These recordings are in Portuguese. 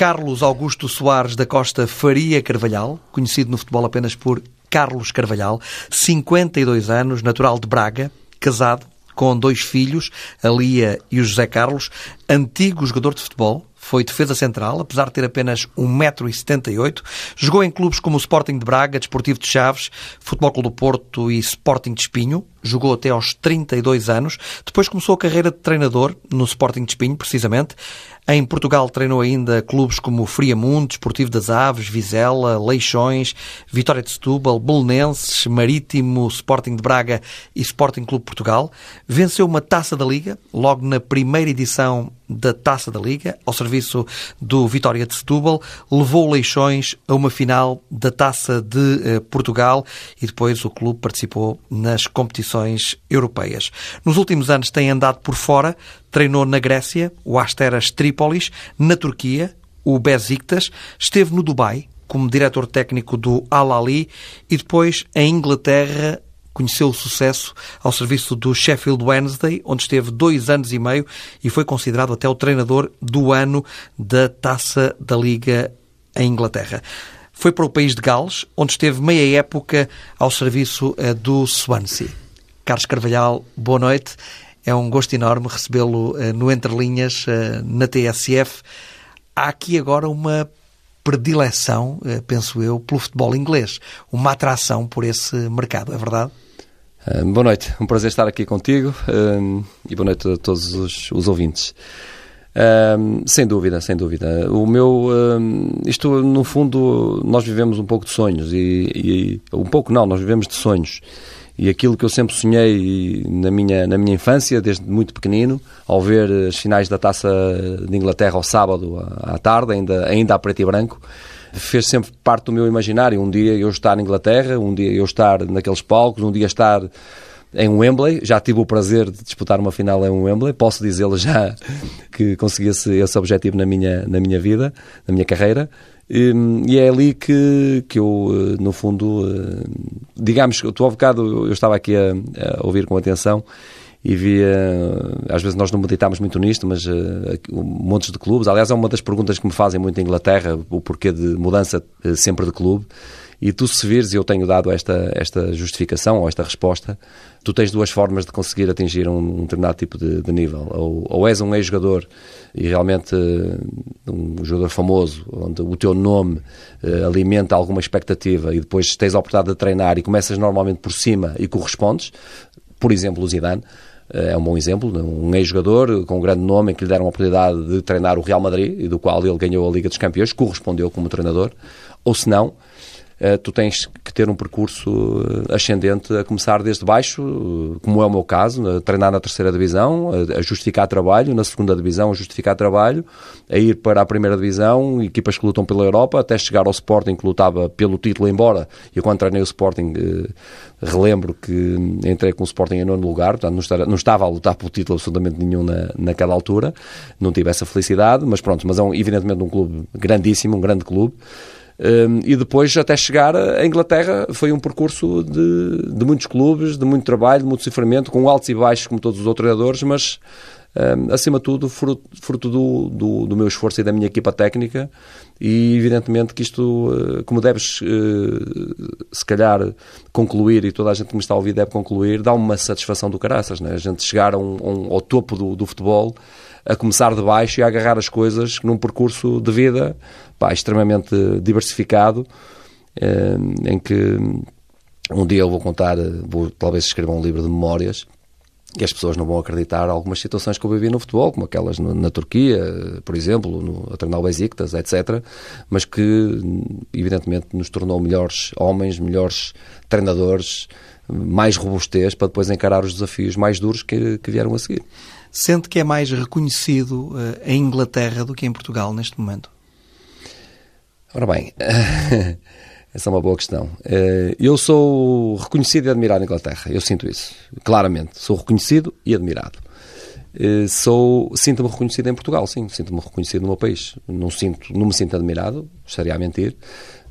Carlos Augusto Soares da Costa Faria Carvalhal, conhecido no futebol apenas por Carlos Carvalhal, 52 anos, natural de Braga, casado, com dois filhos, a Lia e o José Carlos, antigo jogador de futebol, foi defesa central, apesar de ter apenas 1,78m. Jogou em clubes como o Sporting de Braga, Desportivo de Chaves, Futebol Clube do Porto e Sporting de Espinho. Jogou até aos 32 anos. Depois começou a carreira de treinador no Sporting de Espinho, precisamente. Em Portugal treinou ainda clubes como Friamundo, Desportivo das Aves, Vizela, Leixões, Vitória de Setúbal, Belenenses, Marítimo, Sporting de Braga e Sporting Clube Portugal. Venceu uma Taça da Liga, logo na primeira edição da Taça da Liga, ao serviço do Vitória de Setúbal, levou Leixões a uma final da Taça de eh, Portugal e depois o clube participou nas competições europeias. Nos últimos anos tem andado por fora, treinou na Grécia, o Asteras Trípolis, na Turquia, o Besiktas, esteve no Dubai como diretor técnico do Al Ali e depois em Inglaterra conheceu o sucesso ao serviço do Sheffield Wednesday, onde esteve dois anos e meio e foi considerado até o treinador do ano da Taça da Liga em Inglaterra. Foi para o país de Gales, onde esteve meia época ao serviço eh, do Swansea. Carlos Carvalhal, boa noite. É um gosto enorme recebê-lo eh, no Entre Linhas, eh, na TSF. Há aqui agora uma predileção, penso eu, pelo futebol inglês, uma atração por esse mercado, é verdade? Boa noite, um prazer estar aqui contigo e boa noite a todos os, os ouvintes. Uh, sem dúvida, sem dúvida. O meu, isto no fundo, nós vivemos um pouco de sonhos e, e, um pouco não, nós vivemos de sonhos. E aquilo que eu sempre sonhei na minha, na minha infância, desde muito pequenino, ao ver as finais da Taça de Inglaterra ao sábado à tarde, ainda, ainda a preto e branco, fez sempre parte do meu imaginário. Um dia eu estar na Inglaterra, um dia eu estar naqueles palcos, um dia estar em Wembley. Já tive o prazer de disputar uma final em Wembley. Posso dizê-lo já que consegui esse, esse objetivo na minha, na minha vida, na minha carreira. E, é ali que, que eu, eh, no fundo, eh, digamos que tu há bocado eu estava aqui a, a ouvir com atenção e via, às vezes nós não meditámos muito nisto, mas uh, montes de clubes. Aliás, é uma das perguntas que me fazem muito em Inglaterra, o porquê de mudança sempre de clube. E tu, se vires, e eu tenho dado esta, esta justificação ou esta resposta, tu tens duas formas de conseguir atingir um, um determinado tipo de, de nível. Ou, ou, és um ex-jogador e realmente uh, um jogador famoso, onde o teu nome uh, alimenta alguma expectativa e depois tens a oportunidade de treinar e começas normalmente por cima e correspondes, por exemplo, o Zidane, é um bom exemplo, um ex-jogador com um grande nome em que lhe deram a oportunidade de treinar o Real Madrid e do qual ele ganhou a Liga dos Campeões, correspondeu como treinador, ou se não, eh, tu tens que ter um percurso eh, ascendente a começar desde baixo, eh, como é o meu caso, treinar na terceira divisão, a justificar trabalho, na segunda divisão a justificar trabalho, a ir para a primeira divisão, equipas que lutam pela Europa, até chegar ao Sporting que lutava pelo título embora. E quando treinei o Sporting, relembro que entrei com o Sporting em nono lugar, portanto não estava a lutar pelo título absolutamente nenhum na, naquela altura, não tive essa felicidade, mas pronto, mas é um, evidentemente um clube grandíssimo, um grande clube. Um, e depois, até chegar à Inglaterra, foi um percurso de, de muitos clubes, de muito trabalho, de muito sofrimento, com altos e baixos, como todos os outros treinadores, mas um, acima de tudo, fruto, fruto do, do, do, meu esforço e da minha equipa técnica. E evidentemente que isto, uh, como deves, uh, se calhar, concluir, e toda a gente que me está a ouvir deve concluir, dá uma satisfação do caraças, né? a gente chegar a um, um, ao topo do, do futebol a começar de baixo e a agarrar as coisas num percurso de vida pá, extremamente diversificado, eh, em que um dia eu vou contar, vou talvez escrever um livro de memórias, e as pessoas não vão acreditar algumas situações que eu vivi no futebol, como aquelas na Turquia, por exemplo, no, a treinar o Besiktas, etc., mas que evidentemente nos tornou melhores homens, melhores treinadores, mais robustez para depois encarar os desafios mais duros que, que vieram a seguir. Sente que é mais reconhecido uh, em Inglaterra do que em Portugal neste momento? Ora bem, essa é uma boa questão. Uh, eu sou reconhecido e admirado na Inglaterra, eu sinto isso, claramente. Sou reconhecido e admirado. Uh, sou, sinto-me reconhecido em Portugal, sim, sinto-me reconhecido no meu país. Não, sinto, não me sinto admirado, estaria a mentir.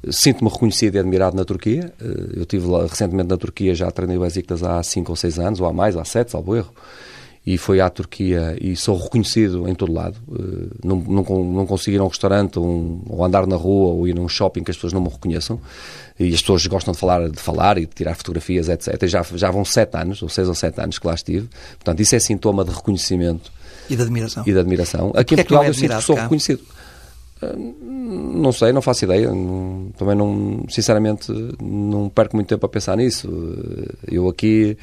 Sinto-me reconhecido e admirado na Turquia. Eu estive recentemente na Turquia, já treinei o Besiktas há 5 ou 6 anos, ou há mais, há 7, salvo erro e foi à Turquia e sou reconhecido em todo lado. Uh, não, não, não consigo ir a um restaurante ou, ou, andar na rua ou ir a um shopping que as pessoas não me reconheçam. E as pessoas gostam de falar, de falar e de tirar fotografias, etc. E já, já vão sete anos, ou seis ou sete anos que lá estive. Portanto, isso é sintoma de reconhecimento. E de admiração. E de admiração. Aqui em é Portugal é eu sinto que sou cá? reconhecido. Não sei, não faço ideia. Não, também não, sinceramente, não perco muito tempo a pensar nisso. Eu aqui,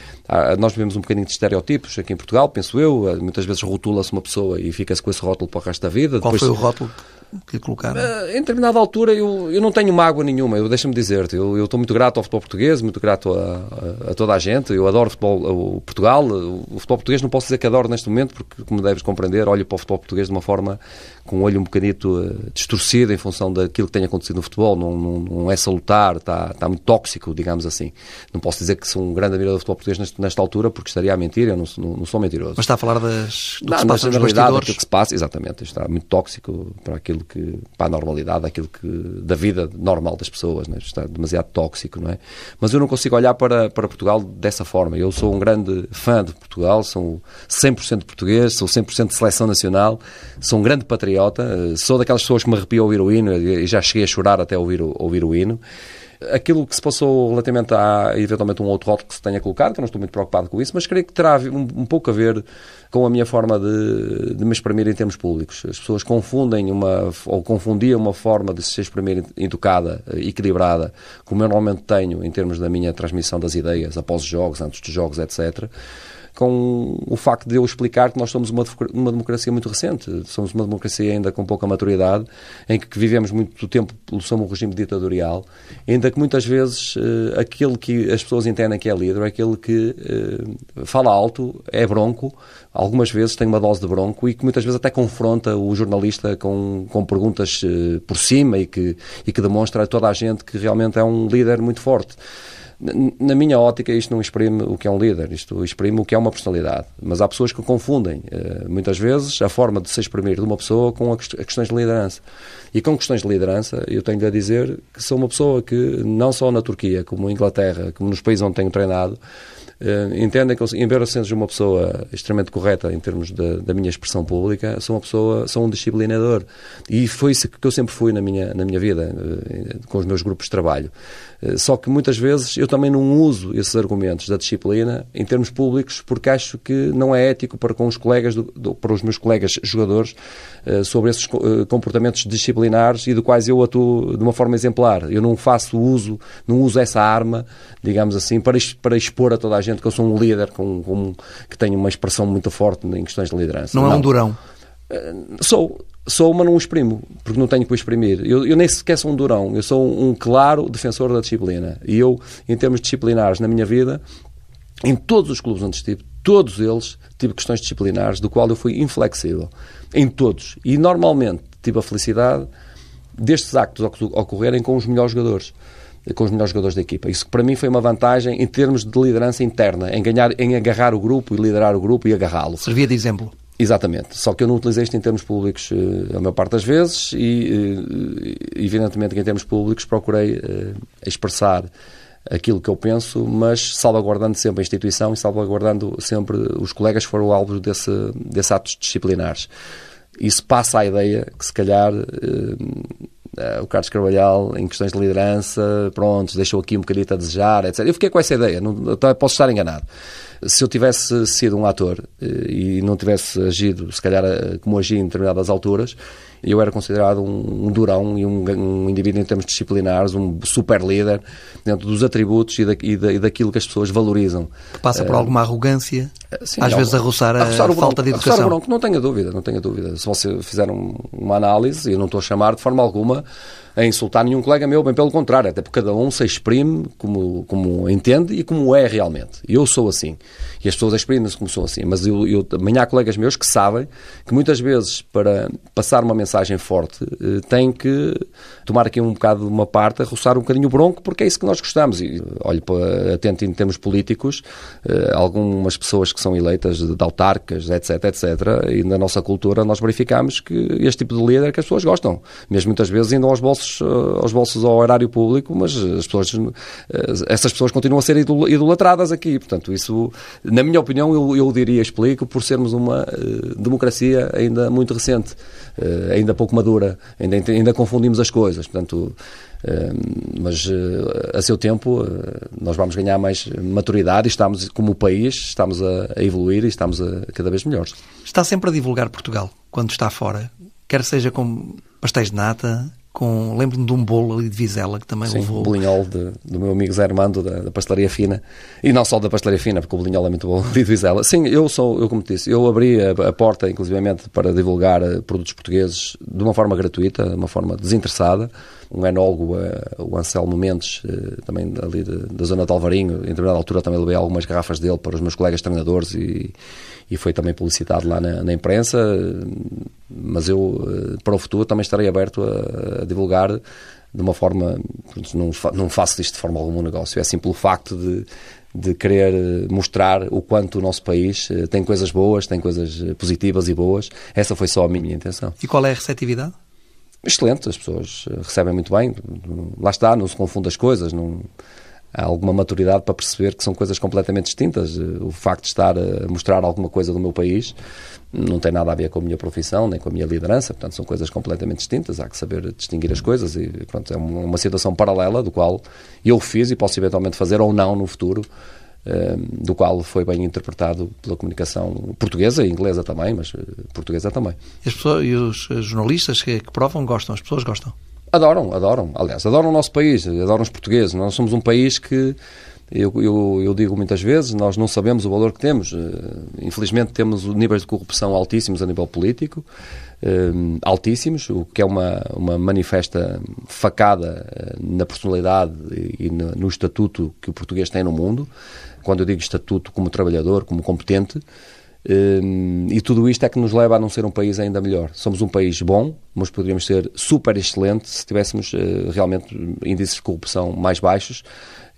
nós vivemos um bocadinho de estereótipos aqui em Portugal, penso eu. Muitas vezes rotula-se uma pessoa e fica-se com esse rótulo para o resto da vida. Qual Depois, foi o rótulo que colocaram? Uh, em determinada altura eu, eu não tenho mágoa nenhuma, eu deixa-me dizer-te. Eu, eu estou muito grato ao futebol português, muito grato a, a, a toda a gente. Eu adoro o futebol, o Portugal. O futebol português não posso dizer que adoro neste momento, porque, como deves compreender, olho para o futebol português de uma forma com o olho um bocadito uh, distorcido em função daquilo que tem acontecido no futebol. Não, não, não é salutar, está, está muito tóxico, digamos assim. Não posso dizer que sou um grande admirador do futebol português nesta, nesta altura, porque estaria a mentir, eu não, não, não sou mentiroso. Mas está a falar das, do não, que se passa realidade, aquilo que se passa, exatamente. Está muito tóxico para aquilo que, para a normalidade, aquilo que, da vida normal das pessoas, é? está demasiado tóxico, não é? Mas eu não consigo olhar para, para Portugal dessa forma. Eu sou um grande fã de Portugal, sou 100% português, sou 100% de seleção nacional, sou um grande patriota, eh, sou daquelas pessoas que me arrepiam ouvir o hino e já cheguei a chorar até ouvir o, ouvir o hino. Aquilo que se passou relativamente a, eventualmente, um outro rótulo que se tenha colocado, que eu não estou muito preocupado com isso, mas creio que terá um, um pouco a ver com a minha forma de, de me exprimir em termos públicos. As pessoas confundem uma, ou confundiam uma forma de se exprimir educada, equilibrada, como eu normalmente tenho em termos da minha transmissão das ideias após os jogos, antes dos jogos, etc com o facto de eu explicar que nós somos uma, uma democracia muito recente, somos uma democracia ainda com pouca maturidade, em que vivemos muito tempo sob um regime ditatorial, ainda que muitas vezes uh, aquele que as pessoas entendem que é líder é aquele que uh, fala alto, é bronco, algumas vezes tem uma dose de bronco e que muitas vezes até confronta o jornalista com, com perguntas uh, por cima e que, e que demonstra a toda a gente que realmente é um líder muito forte. Na minha ótica, isto não exprime o que é um líder, isto exprime o que é uma personalidade. Mas há pessoas que confundem, eh, muitas vezes, a forma de se exprimir de uma pessoa com a questões de liderança. E com questões de liderança, eu tenho de dizer que sou uma pessoa que, não só na Turquia, como na Inglaterra, como nos países onde tenho treinado, entendem que, eu, embora uma pessoa extremamente correta em termos de, da minha expressão pública, sou uma pessoa, sou um disciplinador. E foi isso que eu sempre fui na minha, na minha vida, uh, com os meus grupos de trabalho. Uh, só que muitas vezes eu também não uso esses argumentos da disciplina em termos públicos, porque acho que não é ético para com os colegas, do, do, para os meus colegas jogadores, sobre esses comportamentos disciplinares e do quais eu atuo de uma forma exemplar. Eu não faço uso, não uso essa arma, digamos assim, para, para expor a toda a gente que eu sou um líder com, com, que tenho uma expressão muito forte em questões de liderança. Não, não. é um durão? Uh, sou, sou, mas não o exprimo, porque não tenho que o exprimir. Eu, eu, nem sequer sou um durão, eu sou um, um claro defensor da disciplina. E eu, em termos disciplinares na minha vida, em todos os clubes onde estive, todos eles tive questões disciplinares, do qual eu fui inflexível. Em todos. E normalmente tive a felicidade destes actos ocorrerem com os melhores jogadores com os melhores jogadores da equipa. Isso para mim foi uma vantagem em termos de liderança interna, em, ganhar, em agarrar o grupo e liderar o grupo e agarrá-lo. Servia de exemplo. Exatamente, só que eu não utilizei isto em termos públicos uh, a maior parte das vezes e, uh, evidentemente, que em termos públicos procurei uh, expressar aquilo que eu penso, mas salvaguardando sempre a instituição e salvaguardando sempre os colegas que foram alvos desse, desses atos disciplinares. Isso passa a ideia que, se calhar, Uh, o Carlos Carvalhal, em questões de liderança, pronto, deixou aqui um bocadinho a desejar, etc. Eu fiquei com essa ideia, não, posso estar enganado. Se eu tivesse sido um ator uh, e não tivesse agido, se calhar, uh, como agi em determinadas alturas, eu era considerado um, um durão e um, um, indivíduo em termos disciplinares, um super líder, dentro dos atributos e, da, e, da, e daquilo que as pessoas valorizam. Que passa por alguma arrogância, sim, às não, vezes a roçar a, a falta bronco, de educação. A o bronco, não tenha dúvida, não tenha dúvida. Se você fizer uma análise, e eu não estou a chamar de forma alguma a insultar nenhum colega meu, bem pelo contrário, até porque cada um se exprime como, como entende e como é realmente. Eu sou assim. E as pessoas exprimem-se como sou assim. Mas eu, eu, também há colegas meus que sabem que muitas vezes, para passar uma mensagem forte, eh, têm que tomar aqui um bocado de uma parte, roçar um bocadinho o bronco, porque é isso que nós gostamos. E olho para, atento em termos políticos, eh, algumas pessoas que são eleitas de autarcas, etc, etc, e na nossa cultura nós verificamos que este tipo de líder que as pessoas gostam. Mesmo muitas vezes indo aos bolsos bolsos, aos bolsos ao erário público, mas as pessoas, essas pessoas continuam a ser idolatradas aqui. Portanto, isso, na minha opinião, eu, eu diria, explico, por sermos uma democracia ainda muito recente, ainda pouco madura, ainda, ainda confundimos as coisas. Portanto, mas a seu tempo nós vamos ganhar mais maturidade e estamos, como país, estamos a, evoluir e estamos a, cada vez melhores. Está sempre a divulgar Portugal quando está fora, quer seja com pastéis de nata, com lembro-me de um bolo ali de Vizela que também Sim, levou. o bolinhol de, do meu amigo Zé Armando da, da, pastelaria fina e não só da pastelaria fina porque o bolinhol é muito bom ali de Vizela. Sim, eu sou, eu como te disse, eu abri a, a porta inclusivamente para divulgar eh, produtos portugueses de uma forma gratuita, de uma forma desinteressada. Um enólogo, uh, o Anselmo Mendes, uh, também ali da zona de Alvarinho, em determinada altura também levei algumas garrafas dele para os meus colegas treinadores e, e foi também publicitado lá na, na imprensa mas eu, eh, para o futuro, também estarei aberto a, a divulgar de uma forma. Não, não faço disto de forma alguma um negócio, é assim pelo facto de, de querer eh, mostrar o quanto o nosso país eh, tem coisas boas, tem coisas positivas e boas. Essa foi só a minha intenção. E qual é a receptividade? Excelente, as pessoas recebem muito bem. Lá está, não se confunde as coisas, não há alguma maturidade para perceber que são coisas completamente distintas. O facto de estar a mostrar alguma coisa do meu país não tem nada a ver com a minha profissão, nem com a minha liderança, portanto são coisas completamente distintas, há que saber distinguir as coisas e pronto, é uma situação paralela do qual eu fiz e posso eventualmente fazer ou não no futuro, eh, do qual foi bem interpretado pela comunicação portuguesa e inglesa também, mas eh, portuguesa também. E, as pessoas, e os jornalistas que, que provam gostam, as pessoas gostam? Adoram, adoram. Aliás, adoram o nosso país, adoram os portugueses. Nós somos um país que, eu, eu, eu, digo muitas vezes, nós não sabemos o valor que temos. Eh, infelizmente, temos níveis de corrupção altíssimos a nível político, eh, altíssimos, o que é uma, uma manifesta facada eh, na personalidade e no, no estatuto que o português tem no mundo. Quando eu digo estatuto como trabalhador, como competente, Hum, e tudo isto é que nos leva a não ser um país ainda melhor. Somos um país bom, mas poderíamos ser super excelente se tivéssemos eh, realmente índices de corrupção mais baixos,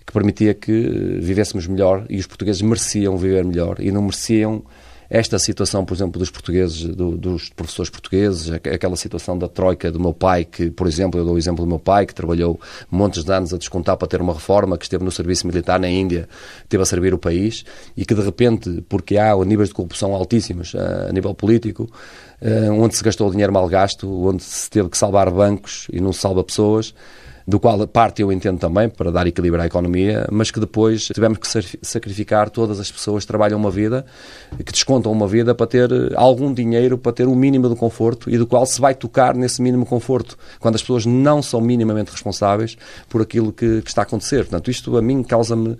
que permitia que eh, vivêssemos melhor e os portugueses mereciam viver melhor e não mereciam esta situação, por exemplo, dos portugueses, do, dos professores portugueses, aquela situação da troika do meu pai, que, por exemplo, eu dou o exemplo do meu pai, que trabalhou montes de anos a descontar para ter uma reforma, que esteve no serviço militar na Índia, esteve a servir o país, e que de repente, porque há níveis de corrupção altíssimos a, a nível político, eh, onde se gastou dinheiro mal gasto, onde se teve que salvar bancos e não se salva pessoas, do qual parte eu entendo também para dar equilíbrio à economia, mas que depois tivemos que sacrificar todas as pessoas que trabalham uma vida, que descontam uma vida para ter eh, algum dinheiro, para ter o um mínimo de conforto e do qual se vai tocar nesse mínimo conforto, quando as pessoas não são minimamente responsáveis por aquilo que, que está a acontecer. Portanto, isto a mim causa-me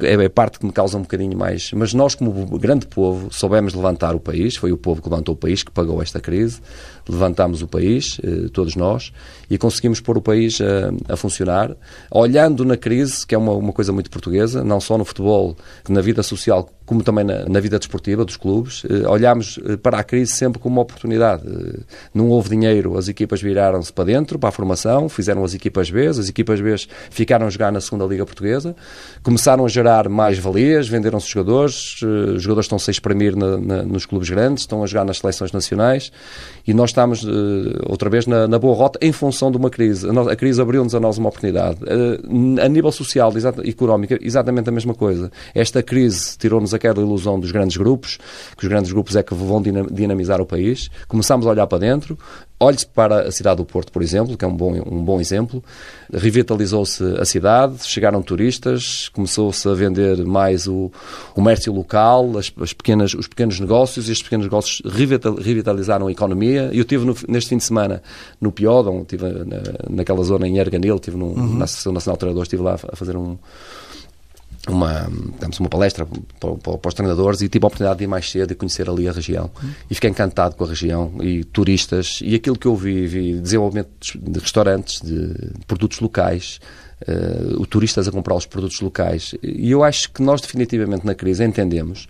é a parte que me causa um bocadinho mais. Mas nós, como grande povo, soubemos levantar o país, foi o povo que levantou o país, que pagou esta crise, levantámos o país, eh, todos nós, e conseguimos pôr o país a, a funcionar, olhando na crise, que é uma, uma, coisa muito portuguesa, não só no futebol, na vida social, como também na, na vida desportiva dos clubes, eh, olhámos eh, para a crise sempre como uma oportunidade. Não houve dinheiro, as equipas viraram-se para dentro, para a formação, fizeram as equipas B, as equipas B ficaram a jogar na segunda Liga Portuguesa, começaram a gerar mais valias, venderam-se jogadores, os jogadores estão-se a exprimir na, na, nos clubes grandes, estão a jogar nas seleções nacionais, e nós estamos uh, outra vez na, na, boa rota em função de uma crise. A, a crise abriu-nos a nós uma oportunidade. Uh, a nível social e económico, exatamente a mesma coisa. Esta crise tirou-nos aquela ilusão dos grandes grupos, que os grandes grupos é que vão dinamizar o país. Começámos a olhar para dentro, Olhe-se para a cidade do Porto, por exemplo, que é um bom, um bom exemplo. Revitalizou-se a cidade, chegaram turistas, começou-se a vender mais o comércio local, as, as, pequenas, os pequenos negócios, e estes pequenos negócios revitalizaram a economia. E eu estive no, neste fim de semana no Piódon, estive na, naquela zona em Erganil, estive num, uhum. na Associação Nacional de Treinadores, estive lá a fazer um, uma, digamos, uma palestra para, para, os treinadores e tive a oportunidade de ir mais cedo e conhecer ali a região. Uhum. E fiquei encantado com a região e turistas e aquilo que eu vi, vi desenvolvimento de restaurantes, de produtos locais, uh, o turistas a comprar os produtos locais. E eu acho que nós definitivamente na crise entendemos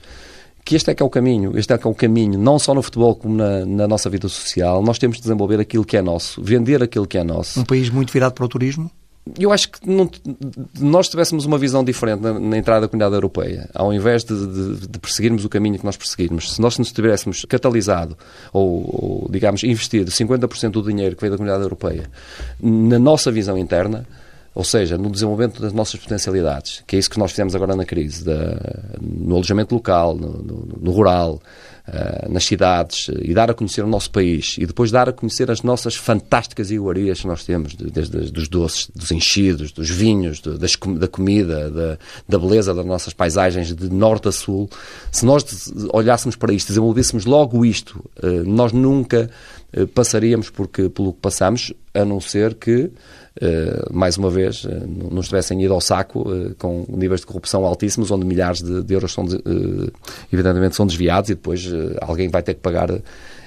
que este é que é o caminho, este é que é o caminho, não só no futebol como na, na nossa vida social. Nós temos de desenvolver aquilo que é nosso, vender aquilo que é nosso. Um país muito virado para o turismo? Eu acho que não, nós tivéssemos uma visão diferente na, na, entrada da comunidade europeia, ao invés de, de, de, perseguirmos o caminho que nós perseguirmos, se nós nos tivéssemos catalisado ou, ou digamos, investido 50% do dinheiro que veio da comunidade europeia na nossa visão interna, ou seja, no desenvolvimento das nossas potencialidades, que é isso que nós fizemos agora na crise, da, no alojamento local, no, no, no rural, uh, nas cidades, e dar a conhecer o nosso país, e depois dar a conhecer as nossas fantásticas iguarias que nós temos, desde os doces, dos enchidos, dos vinhos, do, das, da comida, da, da, beleza das nossas paisagens de norte a sul. Se nós olhássemos para isto, desenvolvêssemos logo isto, uh, nós nunca passaríamos porque, pelo que passamos, a não ser que eh, mais uma vez, uh, não estivessem ido ao saco uh, com níveis de corrupção altíssimos, onde milhares de, de euros são, de, evidentemente, são desviados e depois alguém vai ter que pagar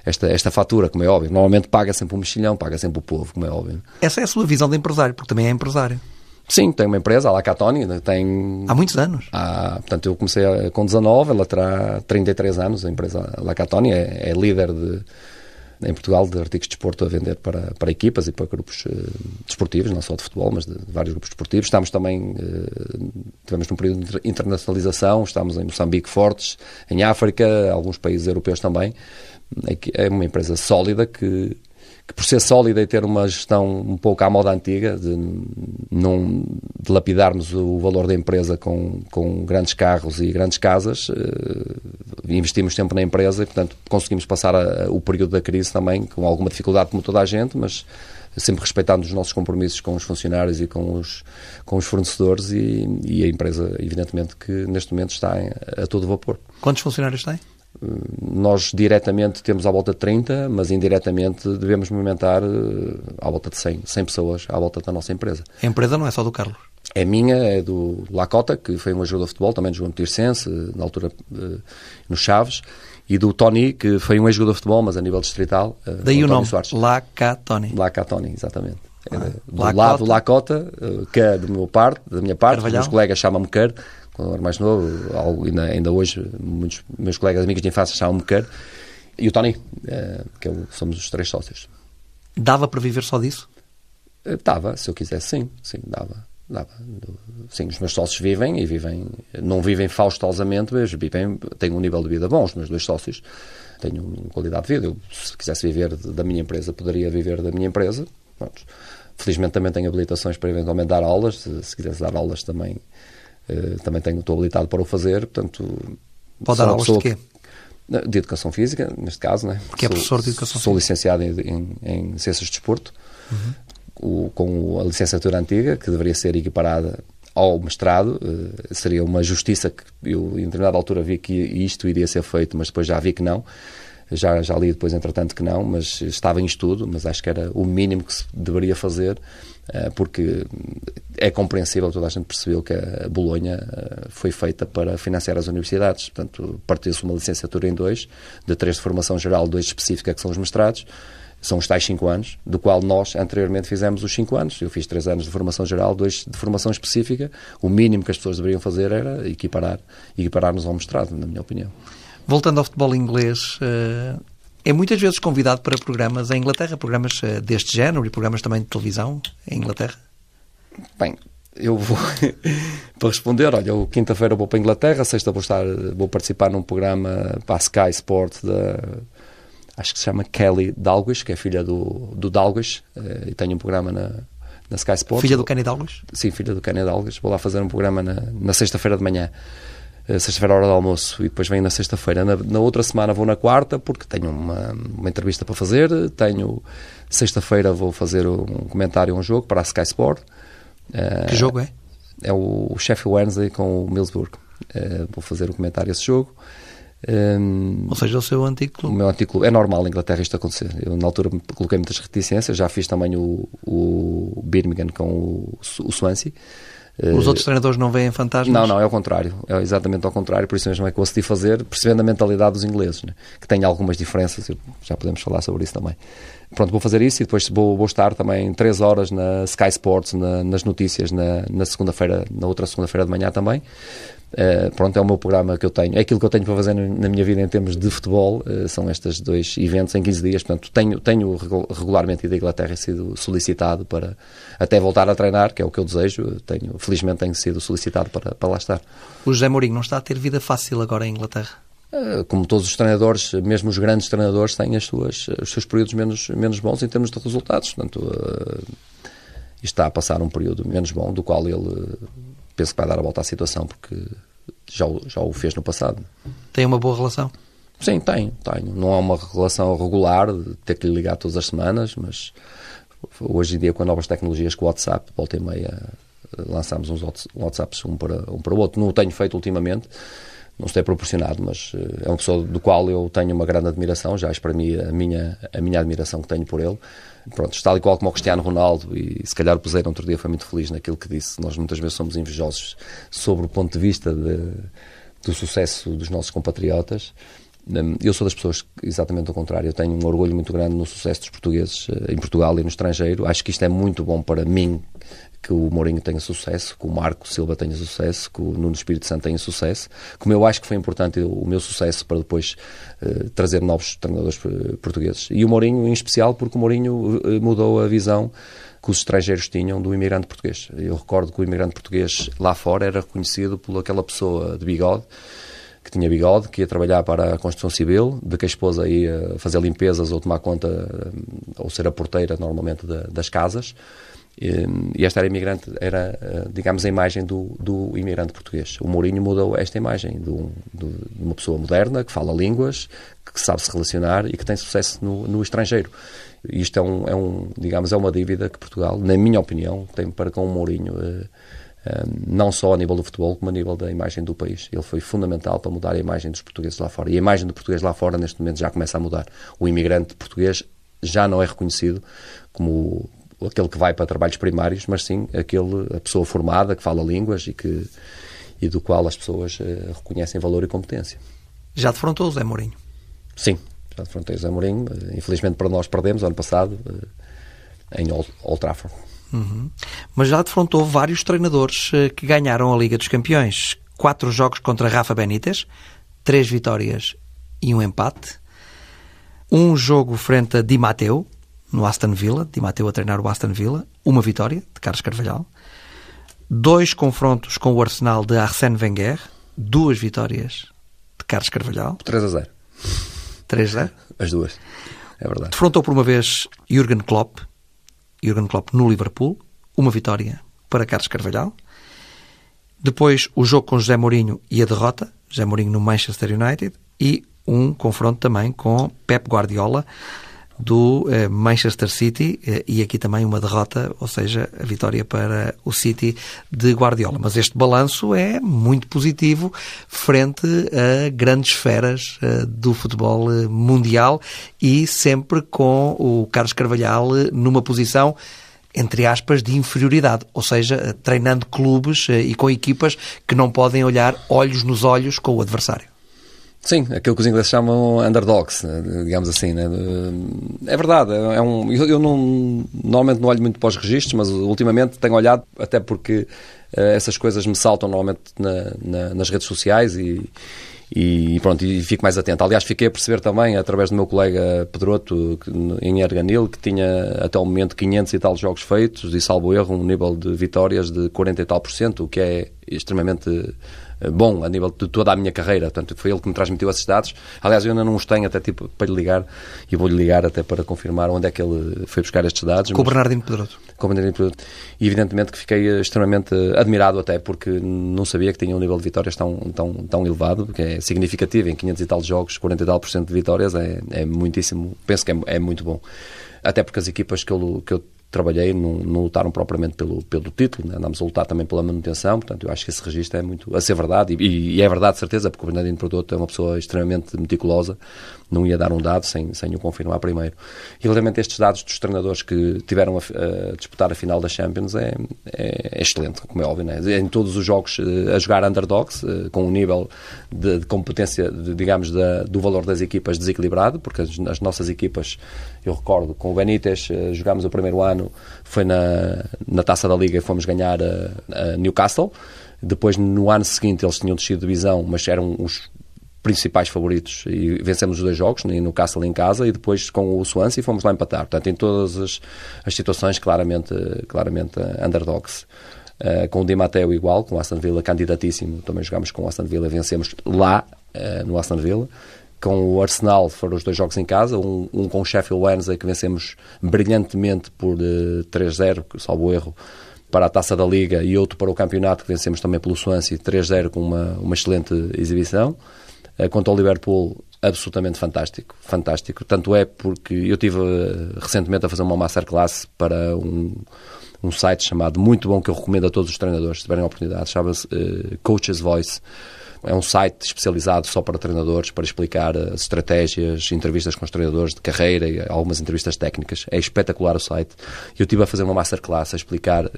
esta, esta fatura, como é óbvio. Normalmente paga sempre o mexilhão, paga sempre o povo, como é óbvio. Essa é a sua visão de empresário, porque também é empresário. Sim, tem uma empresa, a Lacatoni, tem... Há muitos anos. Há, portanto, eu comecei com 19, ela terá 33 anos, a empresa Lacatoni é, é líder de em Portugal de artigos de desporto a vender para, para equipas e para grupos uh, desportivos, não só de futebol, mas de, de vários grupos desportivos. Estamos também, uh, tivemos num período de internacionalização, estamos em Moçambique fortes, em África, alguns países europeus também. É, é uma empresa sólida que que por ser sólida e ter uma gestão um pouco à moda antiga, de não dilapidarmos o valor da empresa com, com grandes carros e grandes casas, uh, investimos tempo na empresa e, portanto, conseguimos passar a, o período da crise também com alguma dificuldade como toda a gente, mas sempre respeitando os nossos compromissos com os funcionários e com os, com os fornecedores e, e a empresa, evidentemente, que neste momento está a todo vapor. Quantos funcionários tem? Nós diretamente temos à volta de 30, mas indiretamente devemos movimentar eh, à volta de 100, 100 pessoas à volta da nossa empresa. A empresa não é só do Carlos? É minha, é do Lacota, que foi um jogador de futebol, também jogou no Tirsense, na altura eh, no Chaves, e do Tony, que foi um ex-jogador de futebol, mas a nível distrital. Eh, Daí o nome, Lacatoni. Lacatoni, exatamente. É ah, do Lacota. lado Lacota, que é do meu parte, da minha parte, os meus colegas chamam-me Ker, quando eu era mais novo, ainda, ainda hoje, muitos meus colegas amigos de infância chamam-me Quer, e o Tony, eh, que é somos os três sócios. Dava para viver só disso? Eh, dava, se eu quisesse, sim, sim, dava. dava. Sim, os meus sócios vivem e vivem, não vivem faustosamente, mas vivem, têm um nível de vida bom, os meus dois sócios têm uma qualidade de vida. Eu, se quisesse viver da minha empresa, poderia viver da minha empresa. Pronto. Felizmente também tenho habilitações para eventualmente dar aulas, se, se quisesse dar aulas também também tenho, estou habilitado para o fazer, portanto... Pode dar aulas de quê? De Educação Física, neste caso, né? Que é professor de Educação Sou licenciado em, em, em Ciências de Desporto, uhum. o, com a licenciatura antiga, que deveria ser equiparada ao mestrado, uh, seria uma justiça que eu, em determinada altura, vi que isto iria ser feito, mas depois já vi que não. Já, já li depois, entretanto, que não, mas estava em estudo, mas acho que era o mínimo que se deveria fazer eh, porque é compreensível, toda a gente percebeu que a Bolonha eh, foi feita para financiar as universidades, portanto, partiu-se uma licenciatura em dois, de três de formação geral, dois específica, que são os mestrados, são os tais cinco anos, do qual nós anteriormente fizemos os cinco anos. Eu fiz três anos de formação geral, dois de formação específica. O mínimo que as pessoas deveriam fazer era equiparar, equiparar-nos ao mestrado, na minha opinião. Voltando ao futebol inglês, eh, é muitas vezes convidado para programas em Inglaterra, programas eh, deste género e programas também de televisão em Inglaterra? Bem, eu vou para responder, olha, eu quinta-feira vou para a Inglaterra, sexta vou estar, vou participar num programa para a Sky Sport da acho que se chama Kelly Dalglish, que é filha do, do Dalglish, eh, e tem um programa na, na Sky Sport. Filha do Kenny Dalglish? Sim, filha do Kenny Dalglish. Vou lá fazer um programa na, na sexta-feira de manhã. Eh, sexta-feira, hora do almoço, e depois venho na sexta-feira. Na, na, outra semana vou na quarta, porque tenho uma, uma entrevista para fazer. Tenho. Sexta-feira vou fazer um comentário a um jogo para a Sky Sport. Eh, que jogo é? É o Sheffield Wednesday com o Millsburg. Uh, vou fazer o um comentário a esse jogo. Um, Ou seja, o seu antigo clube. O meu antigo clube. É normal na Inglaterra isto acontecer. Eu, na altura, coloquei muitas reticências. Já fiz também o, o Birmingham com o, o Swansea. Os outros treinadores não veem fantasmas? Não, não, é o contrário. É exatamente ao contrário. Por isso mesmo é que eu decidi fazer, percebendo a mentalidade dos ingleses, né? que tem algumas diferenças. Já podemos falar sobre isso também. Pronto, vou fazer isso e depois vou, vou estar também três horas na Sky Sports, na, nas notícias, na, na segunda-feira, na outra segunda-feira de manhã também. Uh, pronto, é o meu programa que eu tenho. É aquilo que eu tenho para fazer na minha vida em termos de futebol. Uh, são estes dois eventos em 15 dias. Portanto, tenho, tenho regularmente ido à Inglaterra e sido solicitado para até voltar a treinar, que é o que eu desejo. Tenho, felizmente tenho sido solicitado para, para lá estar. O José Mourinho não está a ter vida fácil agora em Inglaterra? Uh, como todos os treinadores, mesmo os grandes treinadores, têm as suas, os seus períodos menos, menos bons em termos de resultados. Portanto, está a passar um período menos bom, do qual ele penso que vai dar a volta à situação porque já, já o fez no passado. Tem uma boa relação? Sim, tenho, tenho. Não é uma relação regular de ter que lhe ligar todas as semanas, mas hoje em dia com novas tecnologias, com o WhatsApp, volta e meia, lançamos uns WhatsApps um para, um para o outro. Não o tenho feito ultimamente, não se tem proporcionado, mas eh, é uma pessoa do qual eu tenho uma grande admiração, já exprimi a minha, a minha admiração que tenho por ele. Pronto, está ali qual como o Cristiano Ronaldo e se calhar o Peseiro outro dia foi muito feliz naquilo que disse. Nós muitas vezes somos invejosos sobre o ponto de vista de, do sucesso dos nossos compatriotas. Hum, eu sou das pessoas exatamente ao contrário. Eu tenho um orgulho muito grande no sucesso dos portugueses eh, em Portugal e no estrangeiro. Acho que isto é muito bom para mim, que o Mourinho tenha sucesso, que o Marco Silva tenha sucesso, que o Nuno Espírito Santo tenha sucesso, como eu acho que foi importante o meu sucesso para depois uh, trazer novos treinadores eh, portugueses. E o Mourinho em especial, porque o Mourinho uh, mudou a visão que os estrangeiros tinham do imigrante português. Eu recordo que o imigrante português lá fora era reconhecido por aquela pessoa de bigode, que tinha bigode, que ia trabalhar para a construção civil, de que a esposa ia fazer limpezas ou tomar conta, ou ser a porteira normalmente das casas e esta era imigrante, era, eh, digamos, a imagem do, do imigrante português. O Mourinho mudou esta imagem de, um, de, uma pessoa moderna, que fala línguas, que sabe se relacionar e que tem sucesso no, no estrangeiro. E isto é, um, é um, digamos, é uma dívida que Portugal, na minha opinião, tem para com o Mourinho, eh, eh, não só a nível do futebol, como a nível da imagem do país. Ele foi fundamental para mudar a imagem dos portugueses lá fora. E a imagem do português lá fora, neste momento, já começa a mudar. O imigrante português já não é reconhecido como aquele que vai para trabalhos primários, mas sim aquele, a pessoa formada, que fala línguas e, que, e do qual as pessoas uh, reconhecem valor e competência. Já defrontou o Zé Mourinho? Sim, já defrontei o Zé Mourinho. Uh, infelizmente para nós perdemos ano passado uh, em Old, Old Trafford. Uhum. Mas já defrontou vários treinadores que ganharam a Liga dos Campeões. Quatro jogos contra Rafa Benítez, três vitórias e um empate. Um jogo frente a Di Matteo, no Aston Villa, Di Matteo a treinar o Aston Villa, uma vitória de Carlos Carvalhal, dois confrontos com o Arsenal de Arsène Wenger, duas vitórias de Carlos Carvalhal. 3 a 0. 3 a 0? As duas, é verdade. Defrontou por uma vez Jürgen Klopp, Jürgen Klopp no Liverpool, uma vitória para Carlos Carvalhal. Depois o jogo com José Mourinho e a derrota, José Mourinho no Manchester United, e um confronto também com Pep Guardiola, do eh, Manchester City eh, e aqui também uma derrota, ou seja, a vitória para o City de Guardiola. Mas este balanço é muito positivo frente a grandes esferas eh, do futebol mundial e sempre com o Carlos Carvalhal numa posição entre aspas, de inferioridade, ou seja, treinando clubes e com equipas que não podem olhar olhos nos olhos com o adversário. Sim, aquilo que os ingleses chamam underdogs, né, digamos assim. Né? É verdade, é um, eu não, normalmente não olho muito para os registros, mas ultimamente tenho olhado, até porque uh, essas coisas me saltam normalmente na, na, nas redes sociais e, e pronto, e fico mais atento. Aliás, fiquei a perceber também, através do meu colega Pedroto, em Erganil, que tinha até o momento 500 e tal jogos feitos e, salvo erro, um nível de vitórias de 40 e tal por cento, o que é extremamente bom a nível de toda a minha carreira. Portanto, foi ele que me transmitiu esses dados. Aliás, eu ainda não os tenho até tipo para lhe ligar e vou-lhe ligar até para confirmar onde é que ele foi buscar estes dados. Com o Bernardino Pedroso. Com o Bernardino Pedroso. E evidentemente que fiquei extremamente admirado até porque não sabia que tinha um nível de vitórias tão, tão, tão elevado, que é significativo em 500 e tal jogos, 40 e tal por cento de vitórias é, é muitíssimo, penso que é, é muito bom até porque as equipas que eu, que eu trabalhei não, não lutaram propriamente pelo, pelo título, né? andámos a lutar também pela manutenção, portanto eu acho que esse registro é muito a ser verdade e, e é verdade de certeza, porque o Bernardino Produto é uma pessoa extremamente meticulosa, não ia dar um dado sem, sem o confirmar primeiro. E realmente estes dados dos treinadores que tiveram a, a disputar a final da Champions é, é, é excelente, como é óbvio, né? em todos os jogos eh, a jogar underdogs, eh, com um nível de, de competência, de, digamos, da, do valor das equipas desequilibrado, porque as, as nossas equipas, eu recordo, com o Benítez eh, jogámos o primeiro ano foi na, na Taça da Liga e fomos ganhar a, a Newcastle. Depois, no ano seguinte, eles tinham descido de divisão, mas eram os principais favoritos e vencemos os dois jogos, no Castle em casa e depois com o Swansea fomos lá empatar. Portanto, em todas as, as situações, claramente, claramente underdogs. Uh, com o Di Matteo igual, com o Aston Villa candidatíssimo, também jogámos com o Aston Villa, vencemos lá uh, no Aston Villa. Com o Arsenal foram os dois jogos em casa, um, um com o Sheffield Wednesday que vencemos brilhantemente por uh, eh, 3-0, salvo erro, para a Taça da Liga e outro para o campeonato que vencemos também pelo Swansea 3-0 com uma, uma excelente exibição. Uh, quanto ao Liverpool, absolutamente fantástico, fantástico. Tanto é porque eu tive uh, recentemente a fazer uma masterclass para um, um site chamado muito bom que eu recomendo a todos os treinadores, se tiverem a oportunidade, chama-se uh, Coach's Voice é um site especializado só para treinadores, para explicar as estratégias, entrevistas com os treinadores de carreira e algumas entrevistas técnicas. É espetacular o site. Eu estive a fazer uma masterclass a explicar uh,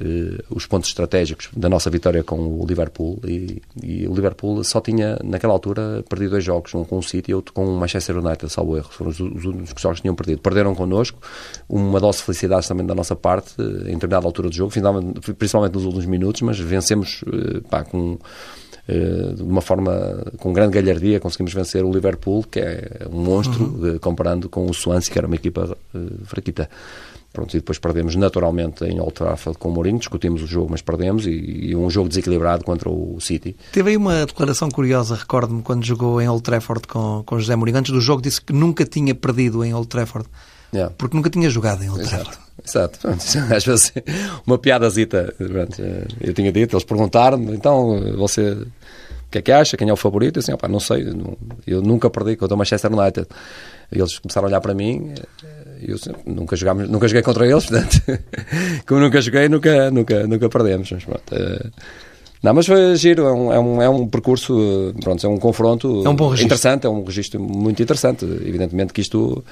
os pontos estratégicos da nossa vitória com o Liverpool e, e, o Liverpool só tinha, naquela altura, perdido dois jogos, um com o City e outro com o Manchester United, salvo erro. Foram os, os únicos jogos que tinham perdido. Perderam connosco, uma dose de felicidade também da nossa parte, em determinada altura do jogo, principalmente nos últimos minutos, mas vencemos pá, com eh, de uma forma com grande galhardia conseguimos vencer o Liverpool, que é um monstro, uhum. comparando com o Swansea, que era uma equipa uh, fraquita. Pronto, e depois perdemos naturalmente em Old Trafford com o Mourinho, discutimos o jogo, mas perdemos, e, e, um jogo desequilibrado contra o City. Teve aí uma declaração curiosa, recordo-me, quando jogou em Old Trafford com, com José Mourinho. Antes do jogo disse que nunca tinha perdido em Old Trafford, yeah. porque nunca tinha jogado em Old Exato. Trafford. Exato. Às vezes, uma piadazita. Eu tinha dito, eles perguntaram-me, então, você o que é que acha? Quem é o favorito? Eu disse, não sei, eu nunca perdi contra o Manchester United. E eles começaram a olhar para mim e eu nunca, jogámos, nunca joguei contra eles, portanto, como nunca joguei, nunca, nunca, nunca perdemos. Mas, pronto, não, mas foi giro, é um, é um, é um percurso, pronto, é um confronto é um bom interessante, é um registro muito interessante. Evidentemente que isto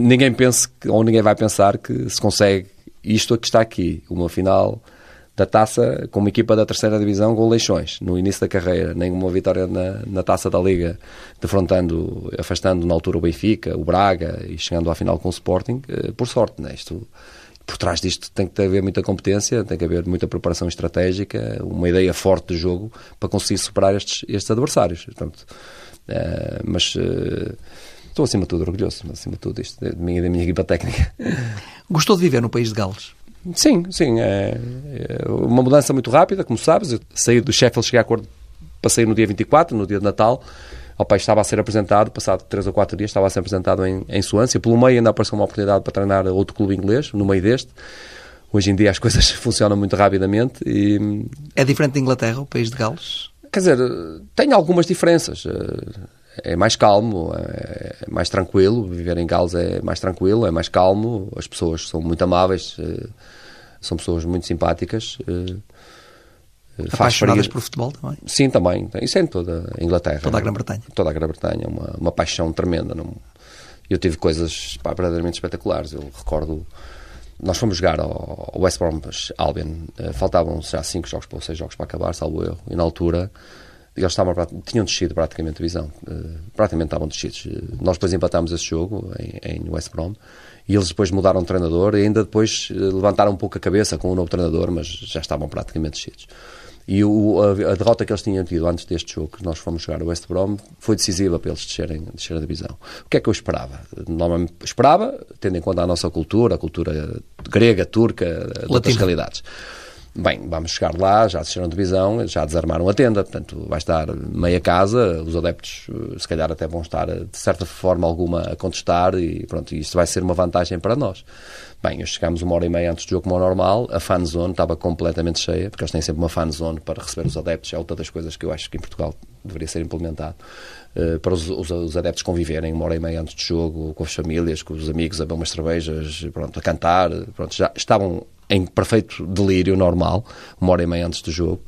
ninguém pense ou ninguém vai pensar que se consegue isto que está aqui, uma final da taça com uma equipa da terceira divisão com Leixões no início da carreira, nem uma vitória na, na taça da Liga, defrontando, afastando na altura o Benfica, o Braga e chegando à final com o Sporting, eh, por sorte, né? isto por trás disto tem que haver muita competência, tem que haver muita preparação estratégica, uma ideia forte de jogo para conseguir superar estes, estes adversários. Portanto, uh, mas uh, estou acima de tudo orgulhoso, acima de tudo isto, da minha, da minha equipa técnica. Gostou de viver no país de Gales? Sim, sim. É, é uma mudança muito rápida, como sabes. Eu saí do Sheffield, cheguei a acordo, passei no dia 24, no dia de Natal. O pai estava a ser apresentado, passado 3 ou 4 dias, estava a ser apresentado em, em Suância. Pelo meio ainda apareceu uma oportunidade para treinar outro clube inglês, no meio deste. Hoje em dia as coisas funcionam muito rapidamente. E... É diferente da Inglaterra, o país de Gales? Quer dizer, tem algumas diferenças é mais calmo, é mais tranquilo. Viver em Gales é mais tranquilo, é mais calmo. As pessoas são muito amáveis, eh, são pessoas muito simpáticas. Eh, eh, Apaixonadas por futebol também? Sim, também. Isso é em toda a Inglaterra. Toda a Grã-Bretanha. Toda a Grã-Bretanha. Uma, uma paixão tremenda. Não... Eu tive coisas pá, verdadeiramente espetaculares. Eu recordo. Nós fomos jogar ao West Brom Albion. Faltavam já 5 jogos para 6 jogos para acabar, salvo erro. E na altura eles estavam, tinham descido praticamente a divisão, uh, praticamente estavam descidos. Uh, nós depois empatámos esse jogo em, em, West Brom e eles depois mudaram de treinador e ainda depois uh, levantaram um pouco a cabeça com o um novo treinador, mas já estavam praticamente descidos. E o, a, a, derrota que eles tinham tido antes deste jogo, que nós fomos jogar o West Brom, foi decisiva para eles descerem, descerem a divisão. O que é que eu esperava? Normalmente esperava, tendo em conta a nossa cultura, a cultura grega, turca, de outras realidades. Bem, vamos chegar lá, já assistiram divisão, já desarmaram a tenda, portanto vai estar meia casa, os adeptos eh, se calhar até vão estar eh, de certa forma alguma a contestar e pronto, isto vai ser uma vantagem para nós. Bem, chegámos uma hora e meia antes do jogo como normal, a fan zone estava completamente cheia, porque eles têm sempre uma fan zone para receber os adeptos, é outra das coisas que eu acho que em Portugal deveria ser implementado, uh, para os, os, adeptos conviverem uma hora e meia antes do jogo, com as famílias, com os amigos, a beber umas cervejas, pronto, a cantar, pronto, já estavam em perfeito delírio normal, uma hora e meia antes do jogo.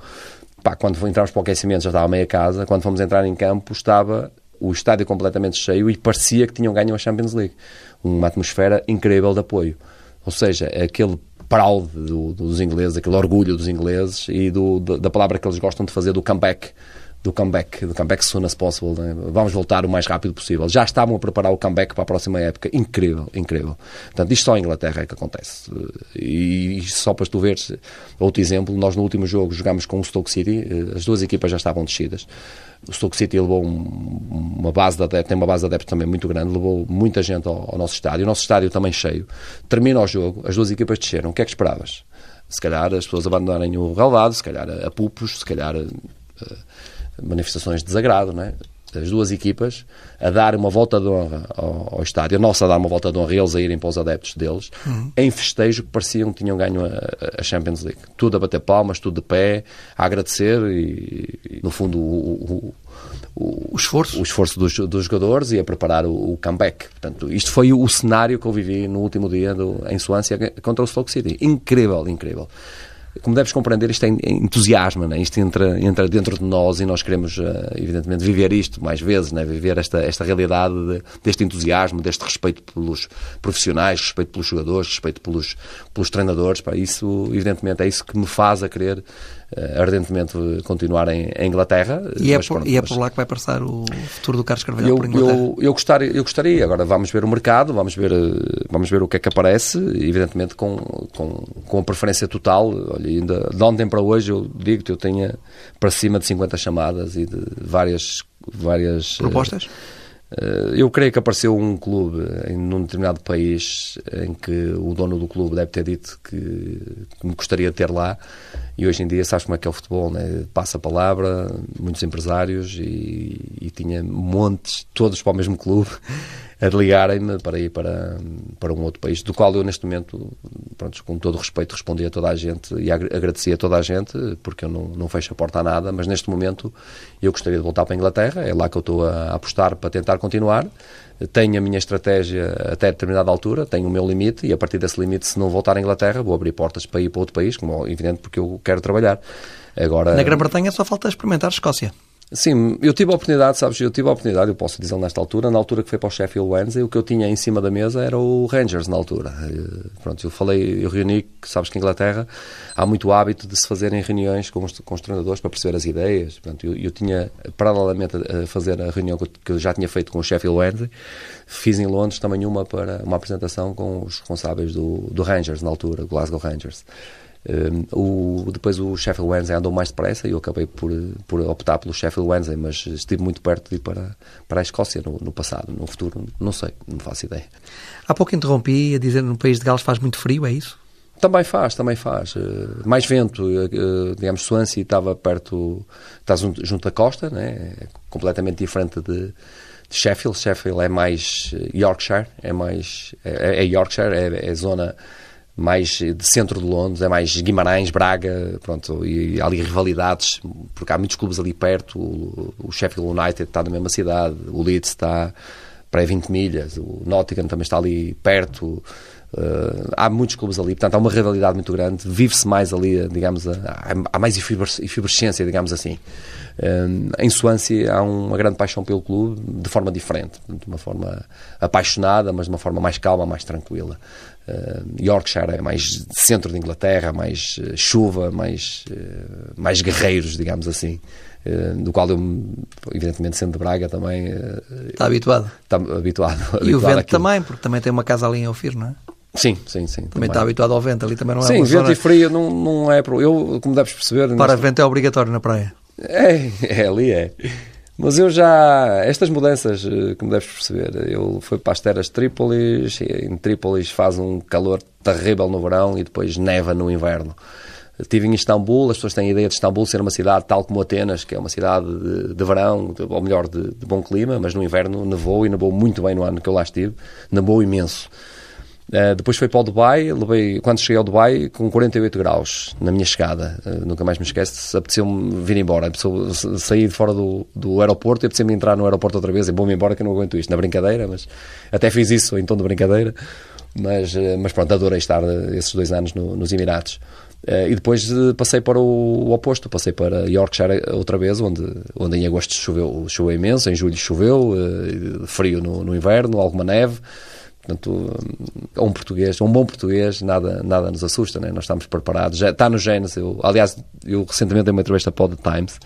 Pá, quando entramos para o aquecimento já estava meia casa, quando fomos entrar em campo estava o estádio completamente cheio e parecia que tinham ganho a Champions League. Uma atmosfera incrível de apoio. Ou seja, aquele proud do, dos ingleses, aquele orgulho dos ingleses e do, da palavra que eles gostam de fazer, do comeback, do comeback, do comeback soon as possible. Né? Vamos voltar o mais rápido possível. Já estavam a preparar o comeback para a próxima época. Incrível, incrível. Portanto, isto só em Inglaterra é que acontece. E só para tu veres outro exemplo, nós no último jogo jogámos com o Stoke City, eh, as duas equipas já estavam descidas. O Stoke City levou uma base de adeptos, tem uma base de adeptos também muito grande, levou muita gente ao, ao nosso estádio, o nosso estádio também cheio. Termina o jogo, as duas equipas desceram. O que é que esperavas? Se calhar as pessoas abandonarem o relevado, se calhar a pupos, se calhar a, manifestações de desagrado, não é? as duas equipas a dar uma volta de honra ao, ao, estádio, a nossa a dar uma volta de honra, eles a irem para os adeptos deles, uhum. em festejo que pareciam que tinham ganho a, a, Champions League. Tudo a bater palmas, tudo de pé, a agradecer e, e no fundo, o, o, o, o esforço, o esforço dos, dos, jogadores e a preparar o, comeback. Portanto, isto foi o cenário que eu vivi no último dia do, em Suância contra o Stoke City. Incrível, incrível como deves compreender, isto é entusiasmo, né? isto entra, entra dentro de nós e nós queremos, eh, evidentemente, viver isto mais vezes, né? viver esta, esta realidade de, deste entusiasmo, deste respeito pelos profissionais, respeito pelos jogadores, respeito pelos, pelos treinadores. Pá, isso, evidentemente, é isso que me faz a querer ardentemente continuar em, em Inglaterra. E, é por, pronto, e é por lá que vai passar o futuro do Carlos Carvalhal eu, por Inglaterra? Eu, eu, gostaria, eu gostaria, agora vamos ver o mercado, vamos ver, eh, vamos ver o que é que aparece, evidentemente com, com, com a preferência total. Olha, ainda de ontem para hoje eu digo-te, eu tenho para cima de 50 chamadas e de várias... várias eh, Propostas? Uh, eu creio que apareceu um clube em determinado país em que o dono do clube deve ter dito que, que me gostaria de ter lá e hoje em dia sabes como é que é o futebol, né? passa a palavra, muitos empresários e, e tinha montes, todos para o mesmo clube a ligarem-me para ir para, para um outro país, do qual eu neste momento, pronto, com todo o respeito, respondi a toda a gente e agradeci a toda a gente, porque eu não, não fecho a porta a nada, mas neste momento eu gostaria de voltar para a Inglaterra, é lá que eu estou a apostar para tentar continuar. Tenho a minha estratégia até determinada altura, tenho o meu limite e a partir desse limite, se não voltar à Inglaterra, vou abrir portas para ir para outro país, como é evidente, porque eu quero trabalhar. Agora, Na Grã-Bretanha só falta experimentar a Escócia. Sim, eu tive a oportunidade, sabes, eu tive a oportunidade, eu posso dizer nesta altura, na altura que foi para o Sheffield Wednesday, o que eu tinha em cima da mesa era o Rangers na altura. Eh, pronto, eu falei, eu reuni, sabes que em Inglaterra há muito hábito de se fazerem reuniões com os, com os treinadores para perceber as ideias. Portanto, eu, eu tinha, paralelamente a fazer a reunião que eu já tinha feito com o Sheffield Wednesday, fiz em Londres também uma para uma apresentação com os responsáveis do, do Rangers na altura, Glasgow Rangers. Um, o, depois o Sheffield Wednesday andou mais depressa e eu acabei por, por optar pelo Sheffield Wednesday, mas estive muito perto de ir para, para a Escócia no, no passado. No futuro, não sei, não faço ideia. Há pouco interrompi a dizer no país de Gales faz muito frio, é isso? Também faz, também faz. Uh, mais vento, uh, digamos, Swansea estava perto, está junto, junto à costa, né? é completamente diferente de, de, Sheffield. Sheffield é mais Yorkshire, é mais. É, é Yorkshire, é, é zona mais de centro de Londres, é mais Guimarães, Braga, pronto, e há ali rivalidades, porque há muitos clubes ali perto, o, o Sheffield United está na mesma cidade, o Leeds está para 20 milhas, o Nottingham também está ali perto, uh, há muitos clubes ali, portanto há uma rivalidade muito grande, vive-se mais ali, digamos, há, mais efiberescência, digamos assim. Um, em Suância há uma grande paixão pelo clube de forma diferente, de uma forma apaixonada, mas de uma forma mais calma, mais tranquila. Uh, Yorkshire é mais centro de Inglaterra, mais uh, chuva, mais, uh, mais guerreiros, digamos assim. do qual eu, evidentemente, sendo de Braga, também. está habituado. Está habituado. E habituado o vento àquilo. também, porque também tem uma casa ali em Ofir, não é? Sim, sim, sim. Também, também, está habituado ao vento, ali também não é Sim, vento zona... e frio não, não é. Eu, como deves perceber. Para neste... vento é obrigatório na praia. É, é, ali é. Mas eu já. Estas mudanças, eh, como deves perceber, eu fui para as terras de Trípolis, em Trípolis faz um calor terrível no verão e depois neva no inverno. Estive em Istambul, as pessoas têm a ideia de Istambul ser uma cidade tal como Atenas, que é uma cidade de, de verão, de, ou melhor, de, de, bom clima, mas no inverno nevou e nevou muito bem no ano que eu lá estive, nevou imenso. Uh, depois foi para o Dubai, levei, quando cheguei ao Dubai, com 48 graus na minha chegada. Uh, nunca mais me esqueço, apeteceu-me vir embora. Apeteceu, saí de fora do, do aeroporto e apeteceu-me entrar no aeroporto outra vez e vou-me embora que eu não aguento isto. Na brincadeira, mas até fiz isso em tom de brincadeira. Mas, uh, mas pronto, adorei estar esses dois anos no, nos Emirados. e depois passei para o, o, oposto, passei para Yorkshire outra vez, onde, onde em agosto choveu, choveu imenso, em julho choveu, frio no, no inverno, alguma neve. Portanto, um português, um bom português, nada, nada nos assusta, né? nós estamos preparados. Já está no genes. Eu, aliás, eu recentemente dei uma entrevista para o The Times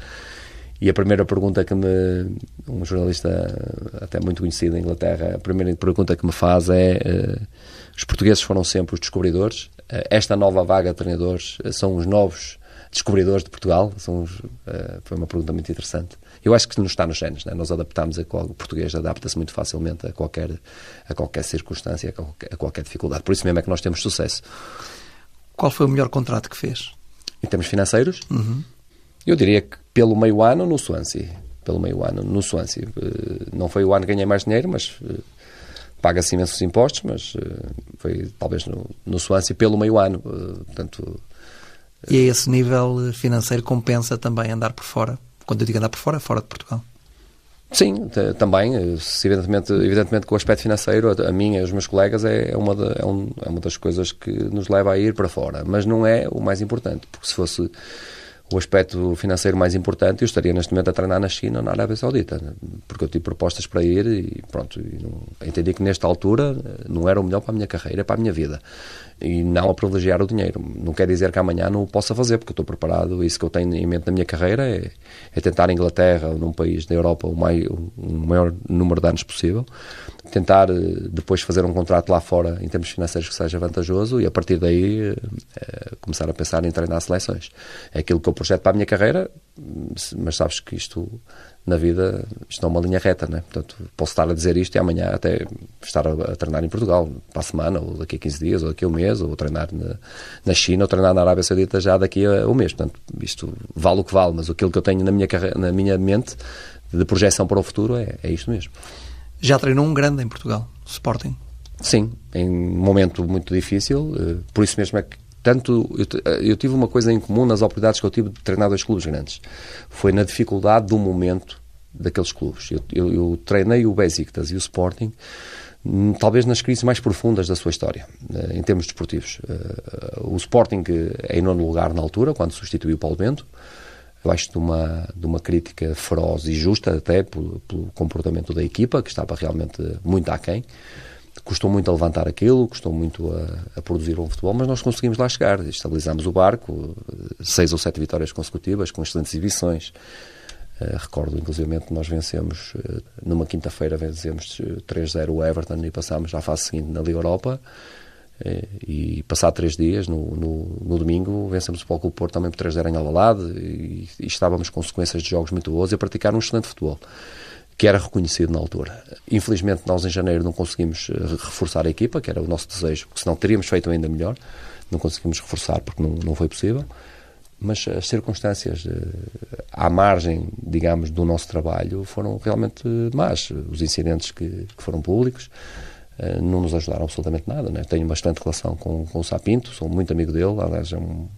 E a primeira pergunta que me. Um jornalista até muito conhecido em Inglaterra, a primeira pergunta que me faz é: uh, os portugueses foram sempre os descobridores, uh, esta nova vaga de treinadores uh, são os novos descobridores de Portugal? São os, foi uma pergunta muito interessante. Eu acho que nos está nos genes, né? nós adaptamos a qual, o português adapta-se muito facilmente a qualquer, a qualquer circunstância, a qualquer, a qualquer dificuldade. Por isso mesmo é que nós temos sucesso. Qual foi o melhor contrato que fez? Em termos financeiros? Uhum. Eu diria que pelo meio ano no Swansea. Pelo meio ano no Swansea. Eh, não foi o ano que ganhei mais dinheiro, mas eh, paga-se imensos impostos, mas eh, foi talvez no, no Swansea pelo meio ano. Portanto, e a esse nível financeiro compensa também andar por fora? Quando eu digo andar por fora, fora de Portugal. Sim, também, evidentemente, evidentemente que o aspecto financeiro, a, mim e aos meus colegas, é, é uma de, é, um, é uma das coisas que nos leva a ir para fora, mas não é o mais importante, porque se fosse o aspecto financeiro mais importante, eu estaria neste momento a treinar na China ou na Arábia Saudita, porque eu tive propostas para ir e pronto, e não, entendi que nesta altura eh, não era o melhor para a minha carreira, para a minha vida e não a privilegiar o dinheiro. Não quer dizer que amanhã não o possa fazer, porque eu estou preparado. Isso que eu tenho em mente na minha carreira é, é tentar em Inglaterra num país da Europa o, o maior número de anos possível, tentar eh, depois fazer um contrato lá fora em termos financeiros que seja vantajoso e a partir daí é, começar a pensar em treinar seleções. É aquilo que eu projeto para a minha carreira, mas sabes que isto na vida, isto não é uma linha reta, né? Portanto, posso estar a dizer isto e amanhã até estar a, a, treinar em Portugal, para a semana, ou daqui a 15 dias, ou daqui a um mês, ou treinar na, na China, ou treinar na Arábia Saudita já daqui a um mês. Portanto, isto vale o que vale, mas aquilo que eu tenho na minha, na minha mente de projeção para o futuro é, é isto mesmo. Já treinou um grande em Portugal, Sporting? Sim, em um momento muito difícil, eh, por isso mesmo é que tanto eu, eu, tive uma coisa em comum nas oportunidades que eu tive de treinar dois clubes grandes. Foi na dificuldade do momento daqueles clubes. Eu, eu, eu treinei o Besiktas e o Sporting hum, talvez nas crises mais profundas da sua história, eh, em termos desportivos. Eh, o Sporting é em nono lugar na altura, quando substituiu o Paulo Bento, eu acho de uma, de uma crítica feroz e justa até pelo, pelo comportamento da equipa, que estava realmente muito aquém. Custou muito a levantar aquilo, custou muito a, a, produzir um futebol, mas nós conseguimos lá chegar. Estabilizámos o barco, seis ou sete vitórias consecutivas, com excelentes exibições. Uh, recordo, inclusive, que nós vencemos, uh, numa quinta-feira, vencemos 3-0 o Everton e passámos à fase seguinte na Liga Europa. Uh, e passado três dias, no, no, no domingo, vencemos o Paulo Porto também por 3-0 em Alvalade e, e estávamos com sequências de jogos muito boas e a praticar um excelente futebol que era reconhecido na altura. Infelizmente, nós em janeiro não conseguimos eh, reforçar a equipa, que era o nosso desejo, porque senão teríamos feito ainda melhor. Não conseguimos reforçar porque não, não foi possível. Mas as circunstâncias eh, à margem, digamos, do nosso trabalho foram realmente más. Os incidentes que, que foram públicos eh, não nos ajudaram absolutamente nada. Né? Tenho bastante relação com, com o Sapinto, sou muito amigo dele, aliás, é um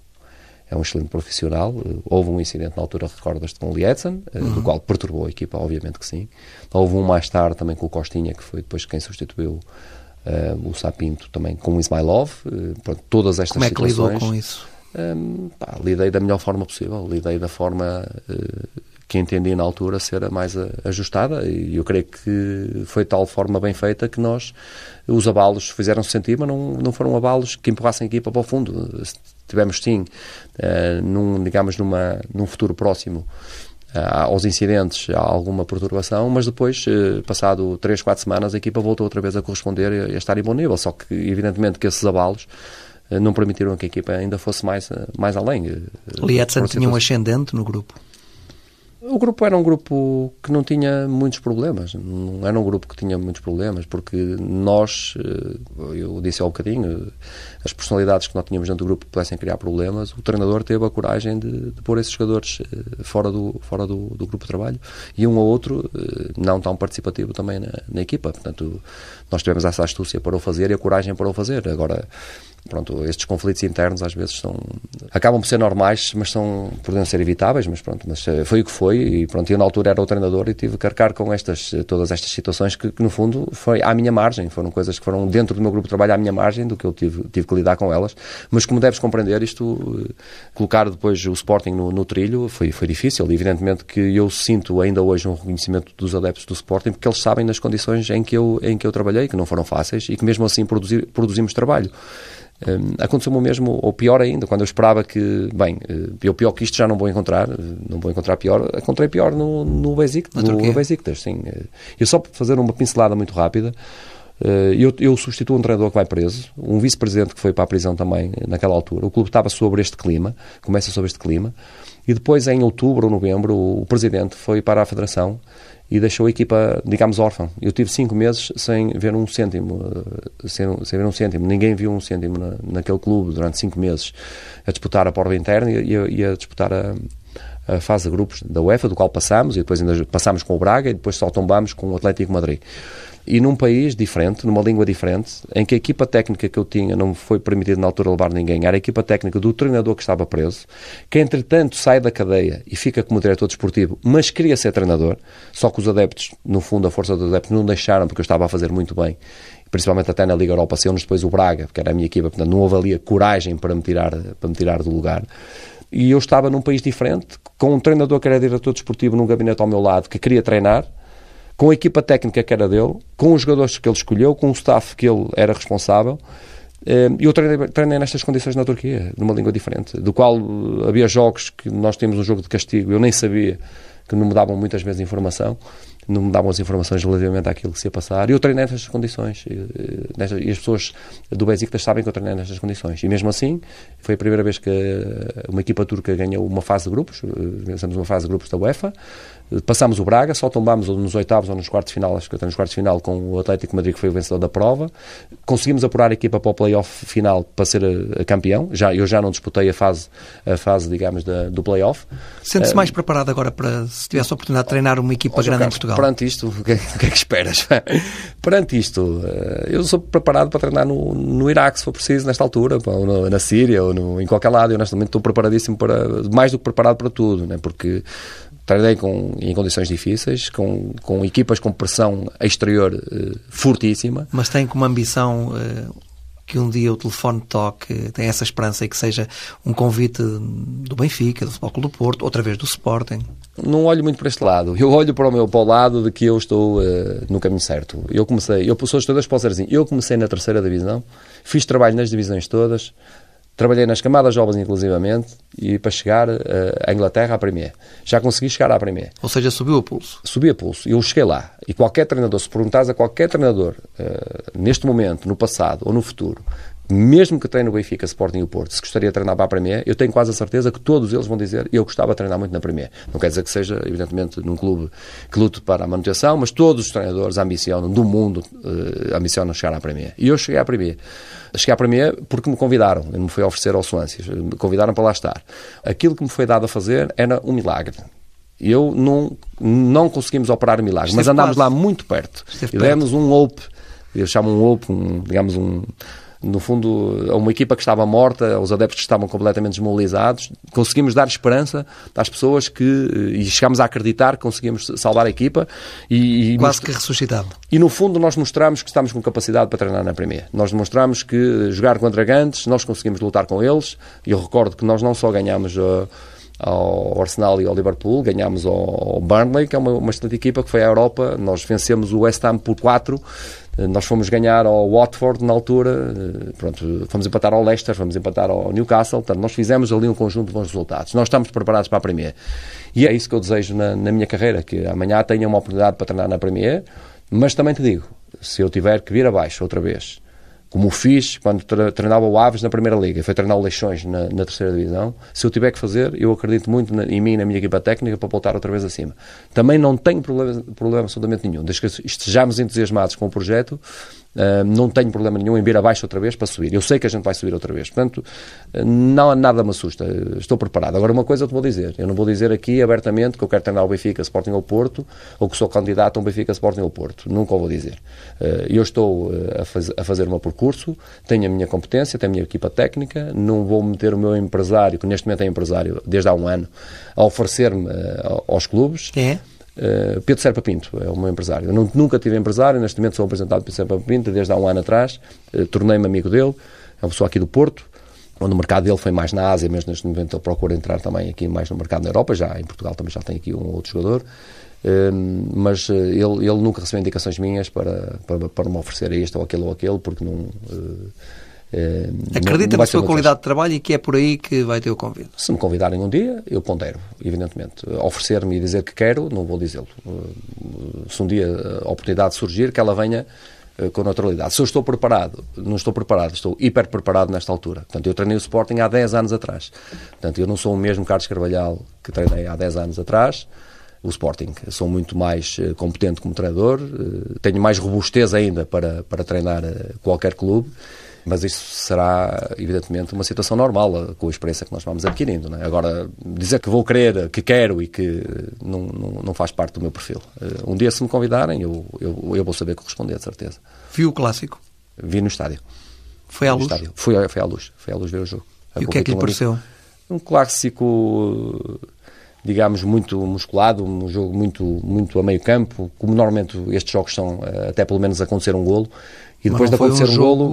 é um excelente profissional. Eh, houve um incidente na altura, recordas-te, com o Lietzen, eh, uhum. do qual perturbou a equipa, obviamente que sim. Houve um mais tarde também com o Costinha, que foi depois quem substituiu uh, o Sapinto, também com o Ismailov. Uh, pronto, todas estas Como é que lidou com isso? Um, pá, lidei da melhor forma possível, lidei da forma uh, que entendi na altura ser a mais ajustada e eu creio que foi de tal forma bem feita que nós, os abalos fizeram-se sentir, mas não, não foram abalos que empurrassem a equipa para o fundo tivemos sim, uh, num, digamos, numa, num futuro próximo, uh, aos incidentes, há alguma perturbação, mas depois, uh, passado 3, 4 semanas, a equipa voltou outra vez a corresponder e a estar em bom nível. Só que, evidentemente, que esses abalos não permitiram que a equipa ainda fosse mais, mais além. Lietzen tinha um ascendente no grupo? O grupo era um grupo que não tinha muitos problemas, não era um grupo que tinha muitos problemas, porque nós, eh, eu disse há um bocadinho, as personalidades que nós tínhamos dentro do grupo pudessem criar problemas, o treinador teve a coragem de, de pôr esses jogadores eh, fora do, fora do, do, grupo de trabalho e um ou outro eh, não tão participativo também na, na equipa. Portanto, nós tivemos essa astúcia para o fazer e a coragem para o fazer. Agora, pronto, estes conflitos internos às vezes são acabam por ser normais, mas são podem ser evitáveis, mas pronto, mas eh, foi o que foi e pronto, eu na altura era o treinador e tive que arcar com estas eh, todas estas situações que, que, no fundo foi à minha margem, foram coisas que foram dentro do meu grupo de trabalho à minha margem do que eu tive, tive que lidar com elas, mas como deves compreender isto, eh, colocar depois o Sporting no, no trilho foi, foi difícil, evidentemente que eu sinto ainda hoje um reconhecimento dos adeptos do Sporting porque eles sabem nas condições em que eu, em que eu trabalhei, que não foram fáceis e que mesmo assim produzir, produzimos trabalho. Um, Aconteceu-me o mesmo, ou pior ainda, quando eu esperava que, bem, eu pior que isto já não vou encontrar, não vou encontrar pior, encontrei pior no, no Basic, no Besiktas, sim. Eu só para fazer uma pincelada muito rápida, eu, eu substituo um treinador que vai preso, um vice-presidente que foi para a prisão também naquela altura. O clube estava sobre este clima, começa sobre este clima, e depois em outubro ou novembro o presidente foi para a federação e deixou a equipa, digamos, órfã. Eu tive cinco meses sem ver um cêntimo, eh, sem, sem ver um cêntimo. Ninguém viu um cêntimo na, naquele clube durante cinco meses a disputar a prova interna e, e, a, e a disputar a, a fase de grupos da UEFA, do qual passámos, e depois ainda passámos com o Braga e depois só tombámos com o Atlético Madrid e num país diferente, numa língua diferente, em que a equipa técnica que eu tinha não foi permitido na altura levar ninguém, era a equipa técnica do treinador que estava preso, que entretanto sai da cadeia e fica como diretor desportivo, mas queria ser treinador, só que os adeptos, no fundo a força dos adeptos, não deixaram porque eu estava a fazer muito bem principalmente até na Liga Europa, saiu-nos depois o Braga, que era a minha equipa, portanto não houve ali a coragem para me tirar, para me tirar do lugar. E eu estava num país diferente, com um treinador que era diretor desportivo num gabinete ao meu lado, que queria treinar, com a equipa técnica que era dele, com os jogadores que ele escolheu, com o staff que ele era responsável. Eh, e eu treinei, treinei, nestas condições na Turquia, numa língua diferente, do qual eh, havia jogos que nós tínhamos um jogo de castigo, eu nem sabia que não me davam muitas vezes informação, não me davam as informações relativamente àquilo que se ia passar. E eu treinei nestas condições. Eh, e as pessoas do Besiktas sabem que eu treinei nestas condições. E mesmo assim, foi a primeira vez que uma equipa turca ganhou uma fase de grupos, vencemos uma fase de grupos da UEFA, Passámos o Braga, só tombámos nos oitavos ou nos quartos de final, acho que até nos quartos de final, com o Atlético Madrid, que foi o vencedor da prova. Conseguimos apurar a equipa para o playoff final para ser a, eh, a campeão. Já, eu já não disputei a fase, a fase digamos, da, do playoff. Sente-se uh, mais preparado agora para, se tivesse a oportunidade de treinar uma equipa grande Carlos, em Portugal? Perante isto, o que, o que é que esperas? perante isto, uh, eu sou preparado para treinar no, no Iraque, se for preciso, nesta altura, ou no, na Síria, ou no, em qualquer lado. Eu, honestamente, estou preparadíssimo para, mais do que preparado para tudo, né? porque treinei com, em condições difíceis, com, com equipas com pressão exterior uh, fortíssima. Mas tem como ambição uh, que um dia o telefone toque, tem essa esperança e que seja um convite do Benfica, do Futebol do Porto, outra vez do Sporting? Não olho muito para este lado. Eu olho para o meu para o lado de que eu estou uh, no caminho certo. Eu comecei, eu sou todas posso dizer assim, eu comecei na terceira divisão, fiz trabalho nas divisões todas, Trabalhei nas camadas jovens, inclusivamente, e para chegar uh, à Inglaterra à Premier. Já consegui chegar à Premier. Ou seja, subiu a pulso. Subi a pulso. Eu cheguei lá. E qualquer treinador, se perguntares a qualquer treinador, uh, neste momento, no passado ou no futuro, mesmo que treine o Benfica, Sporting e o Porto, se gostaria de treinar para a Premier, eu tenho quase a certeza que todos eles vão dizer eu gostava de treinar muito na Premier. Não quer dizer que seja, evidentemente, num clube que lute para a manutenção, mas todos os treinadores ambicionam, do mundo, uh, ambicionam chegar à Premier. E eu cheguei à Premier. Cheguei à Premier porque me convidaram, me fui oferecer ao Swansea, me convidaram para lá estar. Aquilo que me foi dado a fazer era um milagre. Eu não, não conseguimos operar milagres, mas andámos lá muito perto. Esteve e demos um hope, eu chamo um hope, um, digamos um no fundo, a uma equipa que estava morta, aos adeptos que estavam completamente desmobilizados, conseguimos dar esperança às pessoas que, e chegámos a acreditar que conseguimos salvar a equipa. E, e Quase que ressuscitado. E no fundo nós mostramos que estamos com capacidade para treinar na Premier. Nós demonstramos que jogar contra grandes, nós conseguimos lutar com eles, eu recordo que nós não só ganhamos... Uh, ao Arsenal e ao Liverpool, ganhámos ao Burnley, que é uma, uma excelente equipa que foi à Europa, nós vencemos o West Ham por 4, eh, nós fomos ganhar ao Watford na altura, eh, pronto, fomos empatar ao Leicester, fomos empatar ao Newcastle, portanto, nós fizemos ali um conjunto de bons resultados. Nós estamos preparados para a Premier. E é isso que eu desejo na, na minha carreira, que amanhã tenha uma oportunidade para treinar na Premier, mas também te digo, se eu tiver que vir abaixo outra vez, como fiz quando treinava o Aves na Primeira Liga, foi treinar o Leixões na, na Terceira Divisão. Se eu tiver que fazer, eu acredito muito na, em mim e na minha equipa técnica para voltar outra vez acima. Também não tenho problema, problema absolutamente nenhum. Desde que estejamos entusiasmados com o projeto, Uh, não tenho problema nenhum em vir abaixo outra vez para subir. Eu sei que a gente vai subir outra vez. Portanto, não, nada me assusta. Estou preparado. Agora, uma coisa eu te vou dizer. Eu não vou dizer aqui abertamente que eu quero treinar o Benfica, Sporting ou Porto, ou que sou candidato a um Benfica, Sporting ou Porto. Nunca o vou dizer. Uh, eu estou a, faz, a, fazer o meu percurso, tenho a minha competência, tenho a minha equipa técnica, não vou meter o meu empresário, que neste momento é empresário desde há um ano, a oferecer-me aos clubes. É? Uh, Pedro Serpa Pinto é o meu empresário. Eu nunca tive empresário, neste momento sou apresentado Pedro Serpa Pinto desde há um ano atrás. Uh, Tornei-me amigo dele, é uma pessoa aqui do Porto, onde o mercado dele foi mais na Ásia, mas neste momento ele procura entrar também aqui mais no mercado na Europa. Já em Portugal também já tem aqui um outro jogador. Uh, mas ele, ele nunca recebeu indicações minhas para, para, para me oferecer isto ou aquilo ou aquele, porque não Uh, Acredita na sua qualidade de trabalho e que é por aí que vai ter o convite? Se me convidarem um dia, eu pondero, evidentemente. Oferecer-me e dizer que quero, não vou dizê-lo. Uh, se um dia a oportunidade surgir, que ela venha uh, com naturalidade. Se eu estou preparado, não estou preparado, estou hiper preparado nesta altura. Portanto, eu treinei o Sporting há 10 anos atrás. Portanto, eu não sou o mesmo Carlos Carvalhal que treinei há 10 anos atrás o Sporting. Sou muito mais competente como treinador, tenho mais robustez ainda para, para treinar qualquer clube, mas isso será, evidentemente, uma situação normal com a experiência que nós vamos adquirindo. É? Agora, dizer que vou querer, que quero e que não, não, não, faz parte do meu perfil. um dia, se me convidarem, eu, eu, eu vou saber corresponder, de certeza. Viu o clássico? Vi no estádio. Foi à luz? Foi, foi à luz. Foi à luz ver o jogo. E o que é que lhe pareceu? Um clássico digamos, muito musculado, um jogo muito, muito a meio campo, como normalmente estes jogos são, eh, até pelo menos acontecer um golo. E depois de acontecer um, um golo.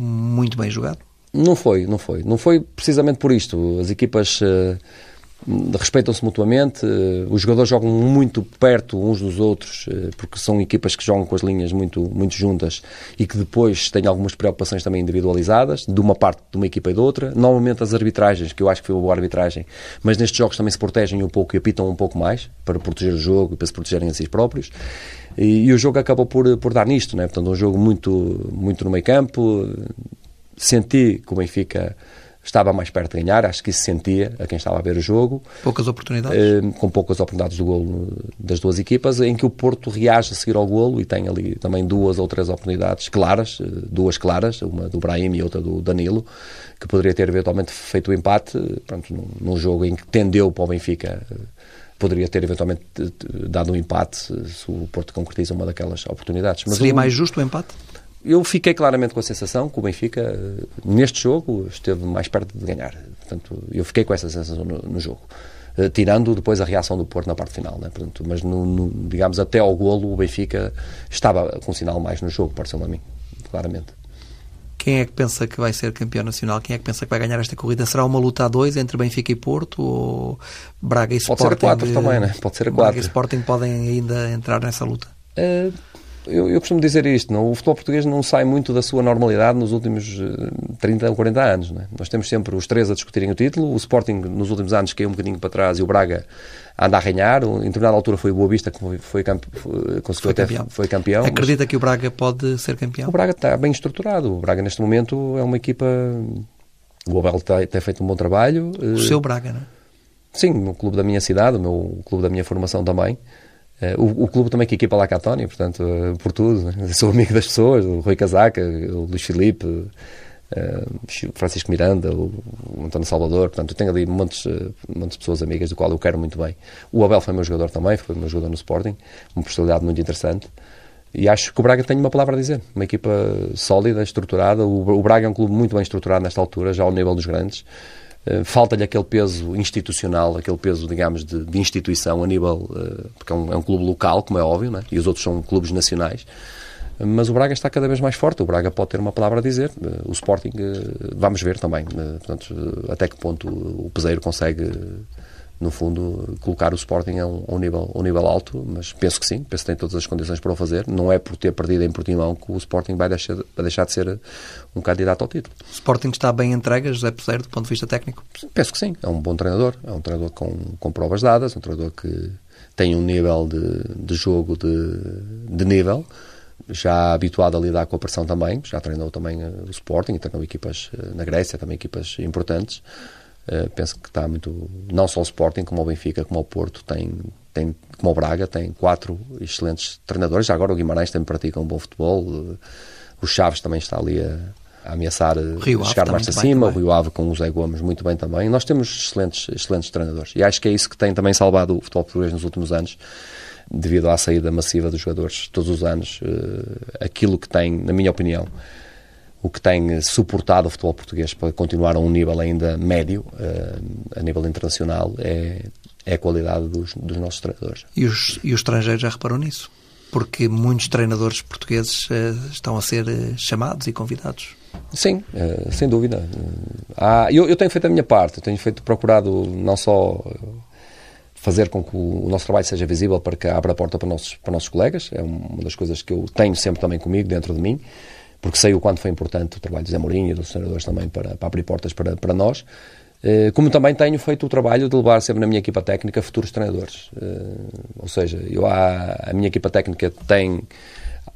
Muito bem jogado. Não foi, não foi. Não foi precisamente por isto. As equipas. Uh, respeitam-se mutuamente, eh, os jogadores jogam muito perto uns dos outros, eh, porque são equipas que jogam com as linhas muito, muito juntas e que depois têm algumas preocupações também individualizadas, de uma parte de uma equipa e de outra. Normalmente as arbitragens, que eu acho que foi uma boa arbitragem, mas nestes jogos também se protegem um pouco e apitam um pouco mais para proteger o jogo e para se protegerem a si próprios. E, e o jogo acabou por, por dar nisto, né? portanto, um jogo muito, muito no meio campo. Senti que o Benfica estava mais perto de ganhar, acho que isso sentia a quem estava a ver o jogo. Poucas oportunidades? Eh, com poucas oportunidades do golo das duas equipas, em que o Porto reage a seguir ao golo e tem ali também duas ou três oportunidades claras, eh, duas claras, uma do Brahim e outra do Danilo, que poderia ter eventualmente feito o empate, eh, pronto, num, num jogo em que tendeu para o Benfica poderia ter eventualmente dado um empate se o Porto concretiza uma daquelas oportunidades. Mas Seria o... mais justo o empate? eu fiquei claramente com a sensação que o Benfica, eh, neste jogo, esteve mais perto de ganhar. Portanto, eu fiquei com essa sensação no, no jogo. Uh, tirando depois a reação do Porto na parte final, né? Portanto, mas no, no, digamos até ao golo o Benfica estava com um sinal mais no jogo, pareceu-me a mim, claramente. Quem é que pensa que vai ser campeão nacional? Quem é que pensa que vai ganhar esta corrida? Será uma luta a dois entre Benfica e Porto ou Braga e Sporting? Pode ser a quatro também, né? Pode ser a quatro. Braga e Sporting podem ainda entrar nessa luta? Uh, eu, eu, costumo dizer isto, não? o futebol português não sai muito da sua normalidade nos últimos 30 eh, ou 40 anos. É? Nós temos sempre os três a discutirem o título, o Sporting nos últimos anos caiu um bocadinho para trás e o Braga anda a arranhar. Em determinada altura foi o Boa Vista que foi, foi, foi campeão. foi campeão. Acredita mas... que o Braga pode ser campeão? O Braga está bem estruturado. O Braga neste momento é uma equipa. O Abel tem, tem feito um bom trabalho. O seu Braga, não é? Sim, no clube da minha cidade, o meu clube da minha formação também. Uh, o, o, clube também que equipa lá Catónia, portanto, uh, por tudo. Né? Sou amigo das pessoas, o Rui Casaca, o Luís Filipe, uh, Francisco Miranda, o, o, António Salvador. Portanto, tenho ali montes, montes de pessoas amigas do qual eu quero muito bem. O Abel foi meu jogador também, foi meu jogador no Sporting, uma personalidade muito interessante. E acho que o Braga tem uma palavra a dizer. Uma equipa sólida, estruturada. O, o Braga é um clube muito bem estruturado nesta altura, já ao nível dos grandes. Eh, falta-lhe aquele peso institucional, aquele peso, digamos, de, de instituição a nível. Uh, porque é um, é um, clube local, como é óbvio, né? e os outros são clubes nacionais. Mas o Braga está cada vez mais forte. O Braga pode ter uma palavra a dizer. Uh, o Sporting, vamos ver também. portanto, até que ponto o Peseiro consegue no fundo, colocar o Sporting a um, a um, nível, um nível alto, mas penso que sim, penso que tem todas as condições para o fazer. Não é por ter perdido em Portimão que o Sporting vai deixar, vai deixar de ser um candidato ao título. O Sporting está bem entregue, José Peseiro, do ponto de vista técnico? Penso que sim. É um bom treinador, é um treinador com, com provas dadas, um treinador que tem um nível de, de jogo de, de nível já habituado a lidar com a pressão também, já treinou também eh, o Sporting, treinou equipas eh, na Grécia, também equipas importantes. Uh, penso que está muito. Não só o Sporting, como o Benfica, como o Porto, tem, tem, como o Braga, tem quatro excelentes treinadores. Já agora o Guimarães também pratica um bom futebol. Uh, o Chaves também está ali a, a ameaçar uh, chegar mais acima. O Rio Ave com o Zé Gomes muito bem também. Nós temos excelentes, excelentes treinadores. E acho que é isso que tem também salvado o futebol português nos últimos anos devido à saída massiva dos jogadores todos os anos. aquilo que tem, na minha opinião, o que tem suportado o futebol português para continuar a um nível ainda médio, uh, a nível internacional, é, é a qualidade dos, dos nossos treinadores. E os, e os estrangeiros já reparam nisso? Porque muitos treinadores portugueses uh, estão a ser uh, chamados e convidados. Sim, sem dúvida. Há, eu, eu tenho feito a minha parte, tenho feito, procurado não só fazer com que o, nosso trabalho seja visível para que abra a porta para nossos, para nossos colegas, é uma das coisas que eu tenho sempre também comigo, dentro de mim, porque sei o quanto foi importante o trabalho de Zé Mourinho e dos treinadores também para, para abrir portas para, para nós. Eh, como também tenho feito o trabalho de levar sempre na minha equipa técnica futuros treinadores. Eh, ou seja, eu há, a minha equipa técnica tem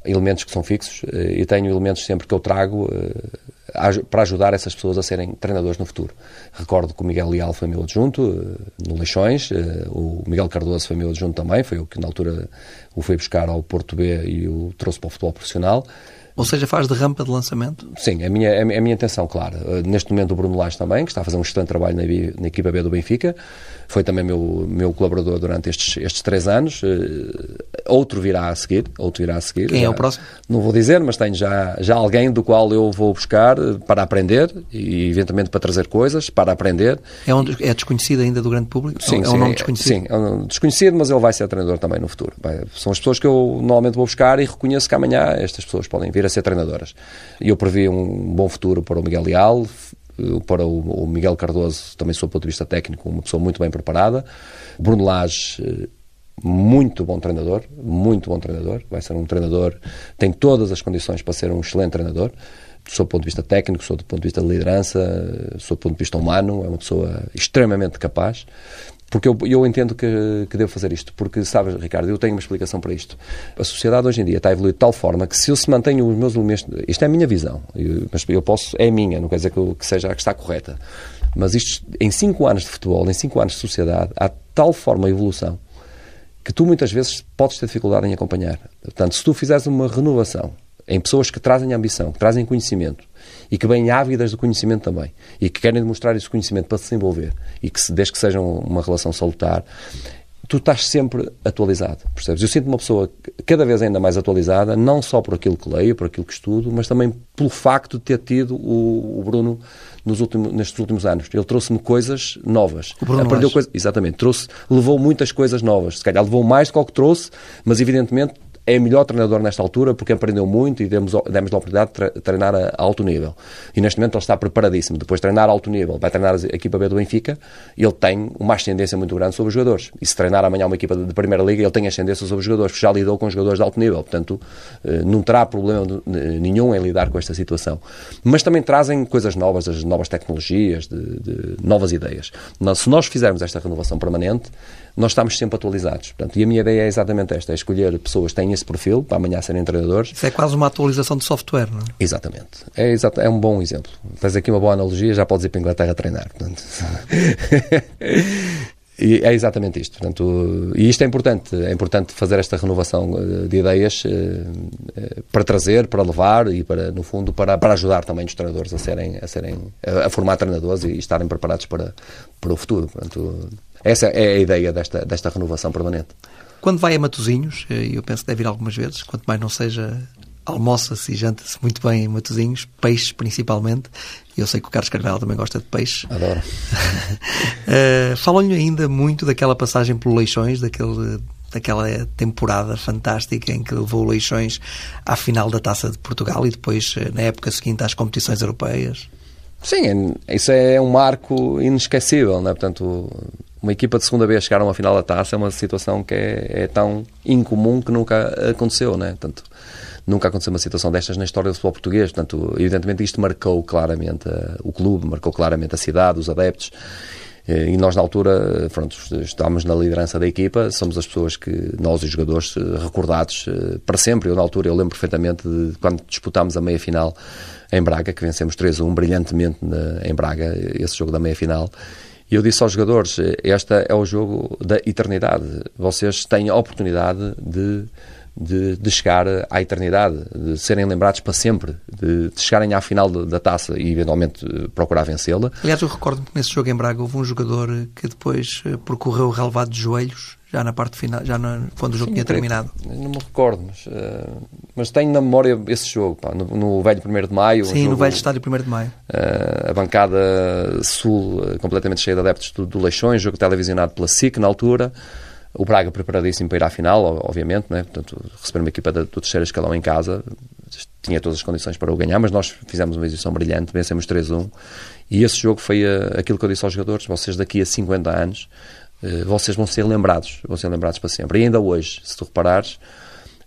elementos que são fixos e tenho elementos sempre que eu trago para ajudar essas pessoas a serem treinadores no futuro. Recordo que o Miguel Leal foi meu adjunto no Leixões, o Miguel Cardoso foi meu adjunto também, foi o que na altura o foi buscar ao Porto B e o trouxe para o futebol profissional. Ou seja, faz de rampa de lançamento? Sim, é a minha, é a minha intenção, claro. Neste momento o Bruno Lage também, que está a fazer um excelente trabalho na, na equipa B do Benfica, foi também meu, meu colaborador durante estes, estes três anos. Eh, outro virá a seguir, outro virá a seguir. Quem já, é o próximo? Não vou dizer, mas tenho já, já alguém do qual eu vou buscar eh, para aprender e eventualmente para trazer coisas, para aprender. É, um, é desconhecido ainda do grande público? Sim, é um nome desconhecido? Sim, é um desconhecido, mas ele vai ser treinador também no futuro. Vai, são as pessoas que eu normalmente vou buscar e reconheço que amanhã estas pessoas podem vir a ser treinadoras. E eu previ um bom futuro para o Miguel Leal, para o, Miguel Cardoso, também sob o ponto de vista técnico, uma pessoa muito bem preparada. Bruno Lage, eh, muito bom treinador, muito bom treinador. Vai ser um treinador, tem todas as condições para ser um excelente treinador. Sob o ponto de vista técnico, sob o ponto de vista de liderança, sob o ponto de vista humano, é uma pessoa extremamente capaz. Porque eu, eu entendo que, que devo fazer isto. Porque, sabes, Ricardo, eu tenho uma explicação para isto. A sociedade hoje em dia está a evoluir de tal forma que se eu se mantenho os meus elementos. Isto é a minha visão, eu, mas eu posso. É minha, não quer dizer que, eu, que seja a que está correta. Mas isto, em cinco anos de futebol, em cinco anos de sociedade, há tal forma de evolução que tu muitas vezes podes ter dificuldade em acompanhar. Portanto, se tu fizeres uma renovação em pessoas que trazem ambição, que trazem conhecimento, e que vêm ávidas do conhecimento também e que querem demonstrar esse conhecimento para se desenvolver e que, desde que seja uma relação salutar, tu estás sempre atualizado, percebes? Eu sinto uma pessoa cada vez ainda mais atualizada, não só por aquilo que leio, por aquilo que estudo, mas também pelo facto de ter tido o, o Bruno nos últimos, nestes últimos anos. Ele trouxe-me coisas novas. O Bruno Aprendeu coisas, exatamente, trouxe, levou muitas coisas novas. Se calhar levou mais do que o que trouxe, mas evidentemente é melhor treinador nesta altura porque aprendeu muito e demos, demos a oportunidade de treinar a, alto nível. E neste momento ele está preparadíssimo. Depois de treinar a alto nível, vai treinar a equipa B do Benfica, ele tem uma ascendência muito grande sobre os jogadores. E se treinar amanhã uma equipa de Primeira Liga, ele tem ascendência sobre os jogadores, porque já lidou com jogadores de alto nível. Portanto, eh, não terá problema nenhum em lidar com esta situação. Mas também trazem coisas novas, as novas tecnologias, de, de novas ideias. Se nós fizermos esta renovação permanente, nós estamos sempre atualizados. Portanto, e a minha ideia é exatamente esta: é escolher pessoas que têm esse perfil para amanhã serem treinadores. Isso é quase uma atualização de software, não é? Exatamente. É, exato, é um bom exemplo. Faz aqui uma boa analogia, já podes ir para a Inglaterra treinar. Portanto. E é exatamente isto. Portanto, e isto é importante. É importante fazer esta renovação eh, de ideias eh, eh, para trazer, para levar e para, no fundo, para, para ajudar também os treinadores a serem, a serem, a, formar treinadores e estarem preparados para, para o futuro. Portanto, essa é a ideia desta, desta renovação permanente. Quando vai a Matozinhos, eu penso que deve ir algumas vezes, quanto mais não seja almoça-se e janta-se muito bem em Matozinhos, peixes principalmente. Eu sei que o Carlos Carvalho também gosta de peixe. Adoro. uh, Falam-lhe ainda muito daquela passagem pelo Leixões, daquele, daquela temporada fantástica em que levou o Leixões à final da Taça de Portugal e depois, eh, na época seguinte, às competições europeias. Sim, é, isso é um marco inesquecível, não é? Portanto, uma equipa de segunda vez chegar a uma final da taça é uma situação que é, é tão incomum que nunca aconteceu, né? Portanto, nunca aconteceu uma situação destas na história do futebol português. Portanto, evidentemente isto marcou claramente uh, o clube, marcou claramente a cidade, os adeptos. Uh, e nós, na altura, pronto, estávamos na liderança da equipa, somos as pessoas que, nós os jogadores, uh, recordados para sempre. Eu, na altura, eu lembro perfeitamente de quando disputámos a meia-final em Braga, que vencemos 3-1 brilhantemente em Braga, esse jogo da meia-final. E eu disse aos jogadores: este é o jogo da eternidade. Vocês têm a oportunidade de, de, de chegar à eternidade, de serem lembrados para sempre, de, de chegarem à final da taça e eventualmente procurar vencê-la. Aliás, eu recordo que nesse jogo em Braga houve um jogador que depois eh, percorreu o relevado de joelhos já na parte final, já na, quando o jogo Sim, tinha terminado. Não me recordo, mas, uh, mas tenho na memória esse jogo, pá, no, no, velho 1 de Maio. Sim, jogo, no velho estádio 1 de Maio. Uh, a bancada sul uh, completamente cheia de adeptos do, do Leixões, jogo televisionado pela SIC na altura. O Braga preparadíssimo para ir à final, obviamente, né? portanto, receber uma equipa do terceiro escalão em casa, tinha todas as condições para o ganhar, mas nós fizemos uma exibição brilhante, vencemos 3-1. E esse jogo foi aquilo que eu disse aos jogadores: vocês daqui a 50 anos eh, vocês vão ser lembrados, vão ser lembrados para sempre. E ainda hoje, se tu reparares,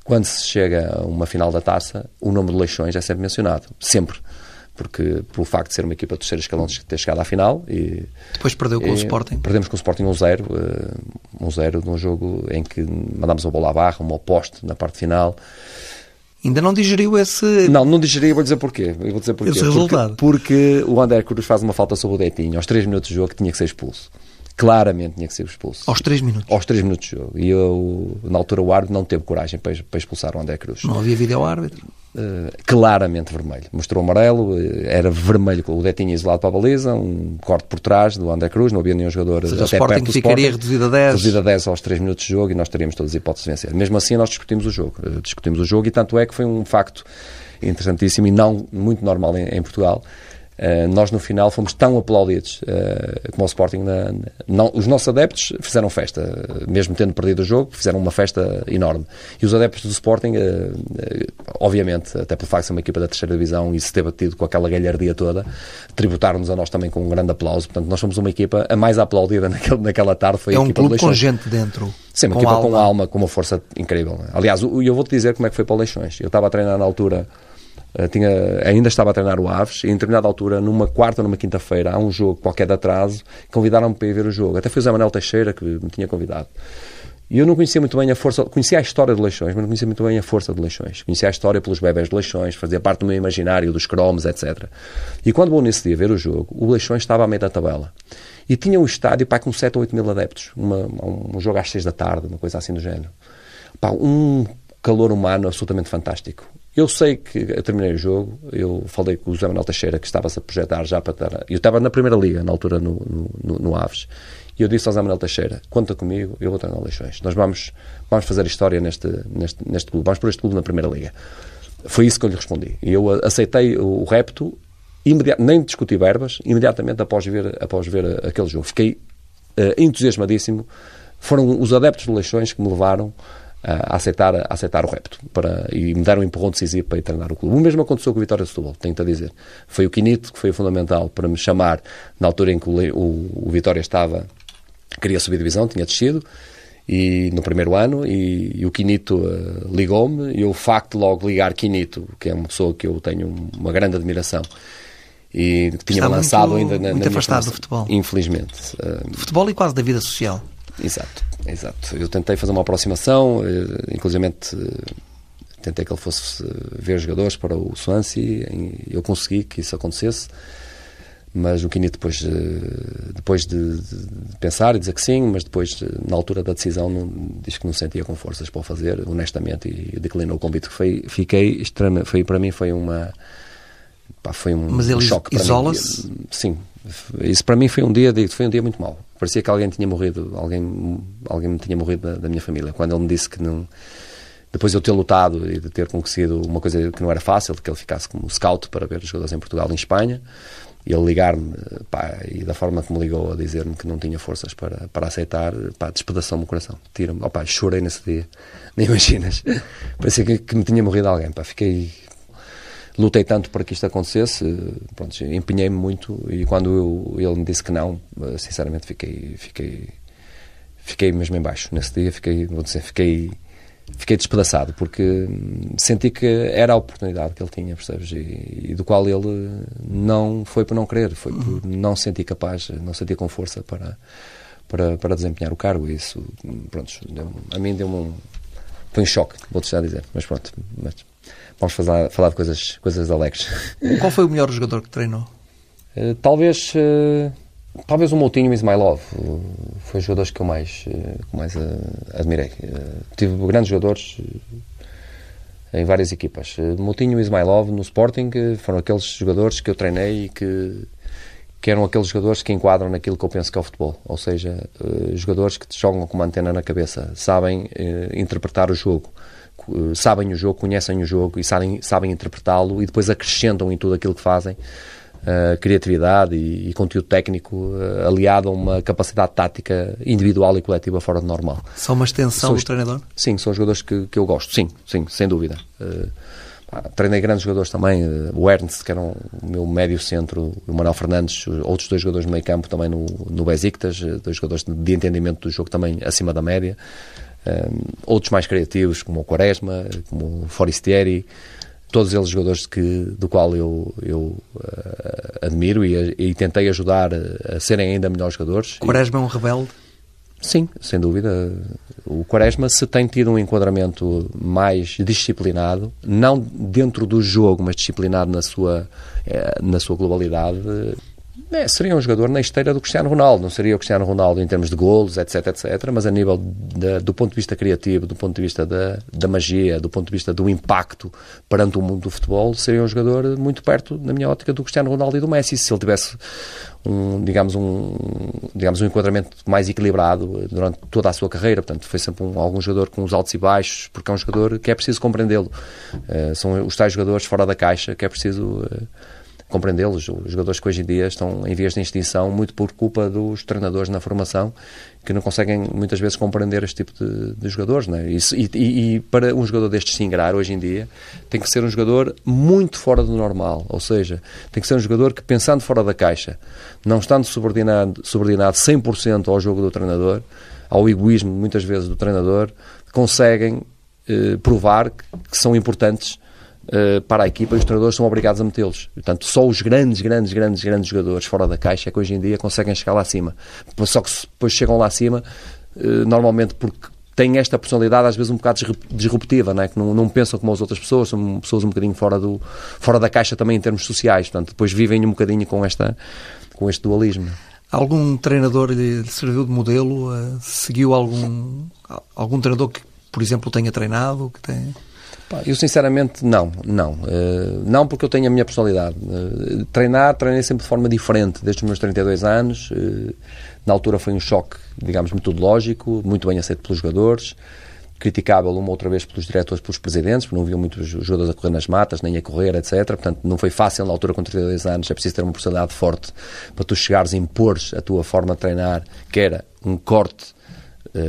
quando se chega a uma final da taça, o nome de Leixões é sempre mencionado, sempre. Porque, pelo facto de ser uma equipa de terceiro escalão, ter chegado à final. E, Depois perdeu com e, o Sporting. Perdemos com o Sporting 1-0, um 1-0 uh, num jogo em que mandámos a bola à barra, um oposto na parte final. Ainda não digeriu esse. Não, não digeri, vou dizer porquê. Eu vou dizer porquê. Esse porque, resultado. Porque o André Cruz faz uma falta sobre o Detinho aos 3 minutos de jogo que tinha que ser expulso. Claramente tinha que ser expulso. Aos 3 minutos. Aos 3 minutos de jogo. E eu, na altura, o árbitro não teve coragem para, para expulsar o André Cruz. Não havia vídeo ao árbitro. Uh, claramente vermelho. Mostrou amarelo, era vermelho, o Detinho isolado para a baliza, um corte por trás do André Cruz, não havia nenhum jogador seja, até Sporting perto do ficaria Sporting. reduzido a 10. Reduzido a 10 aos 3 minutos de jogo e nós teríamos todas as hipóteses de vencer. Mesmo assim, nós discutimos o jogo. Uh, discutimos o jogo e tanto é que foi um facto interessantíssimo e não muito normal em, em Portugal. Uh, nós no final fomos tão aplaudidos uh, como o Sporting. Na, na, não, os nossos adeptos fizeram festa, uh, mesmo tendo perdido o jogo, fizeram uma festa enorme. E os adeptos do Sporting, obviamente, até pelo facto de ser uma equipa da terceira divisão e se ter batido com aquela galhardia toda, tributaram-nos a nós também com um grande aplauso. Portanto, nós somos uma equipa a mais aplaudida naquele, naquela tarde. Foi é a um equipa clube com gente dentro. Sim, uma com equipa alma. com alma, com uma força incrível. Aliás, eu vou-te dizer como é que foi para o Leixões. Eu estava a treinar na altura. Uh, tinha, ainda estava a treinar o Aves e em determinada altura, numa quarta ou numa quinta-feira, há um jogo qualquer de atraso, convidaram-me para ir ver o jogo. Até foi o Zé Manuel Teixeira que me tinha convidado. E eu não conhecia muito bem a força, conhecia a história de Leixões, mas não conhecia muito bem a força de Leixões. Conhecia a história pelos bebés de Leixões, fazia parte do meu imaginário, dos cromos, etc. E quando vou nesse dia ver o jogo, o Leixões estava à meia da tabela. E tinha um estádio pá, com 7 ou 8 mil adeptos. Uma, um jogo às 6 da tarde, uma coisa assim do género. Pá, um calor humano absolutamente fantástico. Eu sei que eu terminei o jogo, eu falei com o José Manuel Teixeira, que estava-se a projetar já para estar. Eu estava na primeira liga, na altura, no, no, no Aves. E eu disse ao José Manuel Teixeira: conta comigo, eu vou treinar Leixões. Nós vamos, vamos fazer história neste, neste, neste clube, vamos pôr este clube na primeira liga. Foi isso que eu lhe respondi. E eu aceitei o repto, nem discuti verbas, imediatamente após ver, após ver aquele jogo. Fiquei uh, entusiasmadíssimo. Foram os adeptos de Leixões que me levaram a aceitar, a aceitar o repto para, e me deram um empurrão decisivo para ir treinar o clube. O mesmo aconteceu com o Vitória de Setúbal, tenho-te a dizer. Foi o Quinito que foi fundamental para me chamar na altura em que o, o, o Vitória estava, queria subir divisão, tinha descido, e no primeiro ano, e, e o Quinito uh, ligou-me, e o facto de logo ligar Quinito, que é uma pessoa que eu tenho uma grande admiração, e que tinha lançado muito, ainda na, muito na afastado do futebol. Infelizmente. Uh, do futebol e quase da vida social. Exato, exato. Eu tentei fazer uma aproximação, eh, inclusive tentei que ele fosse ver jogadores para o Swansea eu consegui que isso acontecesse. Mas o Quinito depois, depois de, de, pensar e dizer que sim, mas depois, na altura da decisão, não, diz que não sentia com forças para o fazer, honestamente, e declinou o convite. Foi, fiquei extremamente, foi, para mim foi uma... Pá, foi um, mas ele um choque isola-se? Sim, isso para mim foi um dia, foi um dia muito mau. Parecia que alguém tinha morrido, alguém, alguém tinha morrido da, da minha família. Quando ele me disse que não, depois de eu ter lutado e de ter conseguido uma coisa que não era fácil, que ele ficasse como scout para ver os jogadores em Portugal e em Espanha, e ele ligar-me, e da forma que me ligou a dizer-me que não tinha forças para, para aceitar, pá, despedaçou-me o coração. Tira-me, oh, pá, chorei nesse dia, nem imaginas. Parecia que, que me tinha morrido alguém, pá, fiquei lutei tanto para que isto acontecesse, pronto, empenhei-me muito e quando eu, ele me disse que não, sinceramente fiquei, fiquei, fiquei mesmo em baixo nesse dia, fiquei, vou dizer, fiquei, fiquei despedaçado porque senti que era a oportunidade que ele tinha, percebes? E, e do qual ele não foi por não querer, foi por não sentir capaz, não sentir com força para, para, para desempenhar o cargo. E isso, pronto, deu, a mim deu-me um. Foi um choque, vou-te já dizer, mas pronto. Mas, vamos falar, falar de coisas, coisas alegres. Qual foi o melhor jogador que treinou? Uh, talvez, uh, talvez o Moutinho e Ismailov. Uh, foi os jogadores que eu mais, que mais admirei. tive grandes jogadores em várias equipas. Moutinho e Ismailov no Sporting foram aqueles jogadores que eu treinei e que, que eram aqueles jogadores que enquadram naquilo que eu penso que é o futebol. Ou seja, jogadores que te jogam com uma antena na cabeça, sabem interpretar o jogo sabem o jogo, conhecem o jogo e sabem, sabem interpretá-lo e depois acrescentam em tudo aquilo que fazem uh, criatividade e, e, conteúdo técnico uh, aliado a uma capacidade tática individual e coletiva fora do normal. São uma extensão são, do treinador? Sim, são jogadores que, que eu gosto, sim, sim, sem dúvida. Uh, treinei grandes jogadores também, o Ernst, que era um, o meu médio centro, o Manuel Fernandes, outros dois jogadores no meio campo também no, no Besiktas, dois jogadores de entendimento do jogo também acima da média. Um, outros mais criativos, como o Quaresma, como o Forestieri, todos eles jogadores que, do qual eu, eu uh, admiro e, e, tentei ajudar a, serem ainda melhores jogadores. Quaresma é um rebelde? Sim, sem dúvida. O Quaresma, se tem tido um enquadramento mais disciplinado, não dentro do jogo, mas disciplinado na sua, eh, na sua globalidade, é, seria um jogador na esteira do Cristiano Ronaldo. Não seria o Cristiano Ronaldo em termos de golos, etc, etc. Mas a nível de, do ponto de vista criativo, do ponto de vista da, da magia, do ponto de vista do impacto perante o mundo do futebol, seria um jogador muito perto, na minha ótica, do Cristiano Ronaldo e do Messi. Se ele tivesse um, digamos, um, digamos, um enquadramento mais equilibrado durante toda a sua carreira. Portanto, foi sempre um, algum jogador com os altos e baixos, porque é um jogador que é preciso compreendê-lo. Uh, são os tais jogadores fora da caixa que é preciso. Uh, compreendê-los. Os jogadores que hoje em dia estão em vias de extinção, muito por culpa dos treinadores na formação, que não conseguem muitas vezes compreender este tipo de, de jogadores. Não é? e, e, e, para um jogador destes se ingrar hoje em dia, tem que ser um jogador muito fora do normal. Ou seja, tem que ser um jogador que, pensando fora da caixa, não estando subordinado, subordinado 100% ao jogo do treinador, ao egoísmo, muitas vezes, do treinador, conseguem eh, provar que, que são importantes uh, para a equipa e os treinadores são obrigados a metê-los. Portanto, só os grandes, grandes, grandes, grandes jogadores fora da caixa é que hoje em dia conseguem chegar lá acima. Só que depois chegam lá acima, uh, normalmente porque têm esta personalidade às vezes um bocado disruptiva, não é? que não, não, pensam como as outras pessoas, são pessoas um bocadinho fora, do, fora da caixa também em termos sociais, portanto depois vivem um bocadinho com, esta, com este dualismo. Algum treinador lhe serviu de modelo? Uh, seguiu algum, algum treinador que, por exemplo, tenha treinado? Que tenha... Eu sinceramente não, não. Uh, não porque eu tenho a minha personalidade. Uh, treinar, treinei sempre de forma diferente, desde os meus 32 anos. Uh, na altura foi um choque, digamos, metodológico, muito bem aceito pelos jogadores, criticável uma outra vez pelos diretores, pelos presidentes, porque não viam muitos jogadores a correr nas matas, nem a correr, etc. Portanto, não foi fácil na altura com 32 anos, é preciso ter uma personalidade forte para tu chegares a impor a tua forma de treinar, que era um corte eh,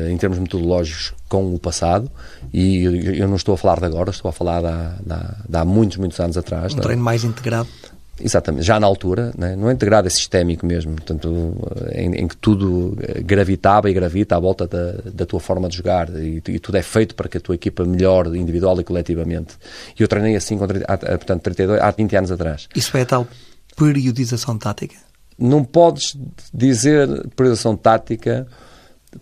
em termos metodológicos com o passado e eu não estou a falar de agora, estou a falar de há, de há muitos, muitos anos atrás. Um treino mais integrado. Exatamente, já na altura, né? não é integrado, é sistémico mesmo, portanto, em, em, que tudo gravitava e gravita à volta da, da tua forma de jogar e, e, tudo é feito para que a tua equipa melhore individual e coletivamente. E eu treinei assim, com, portanto, 32, há 20 anos atrás. Isso é a tal periodização tática? Não podes dizer periodização tática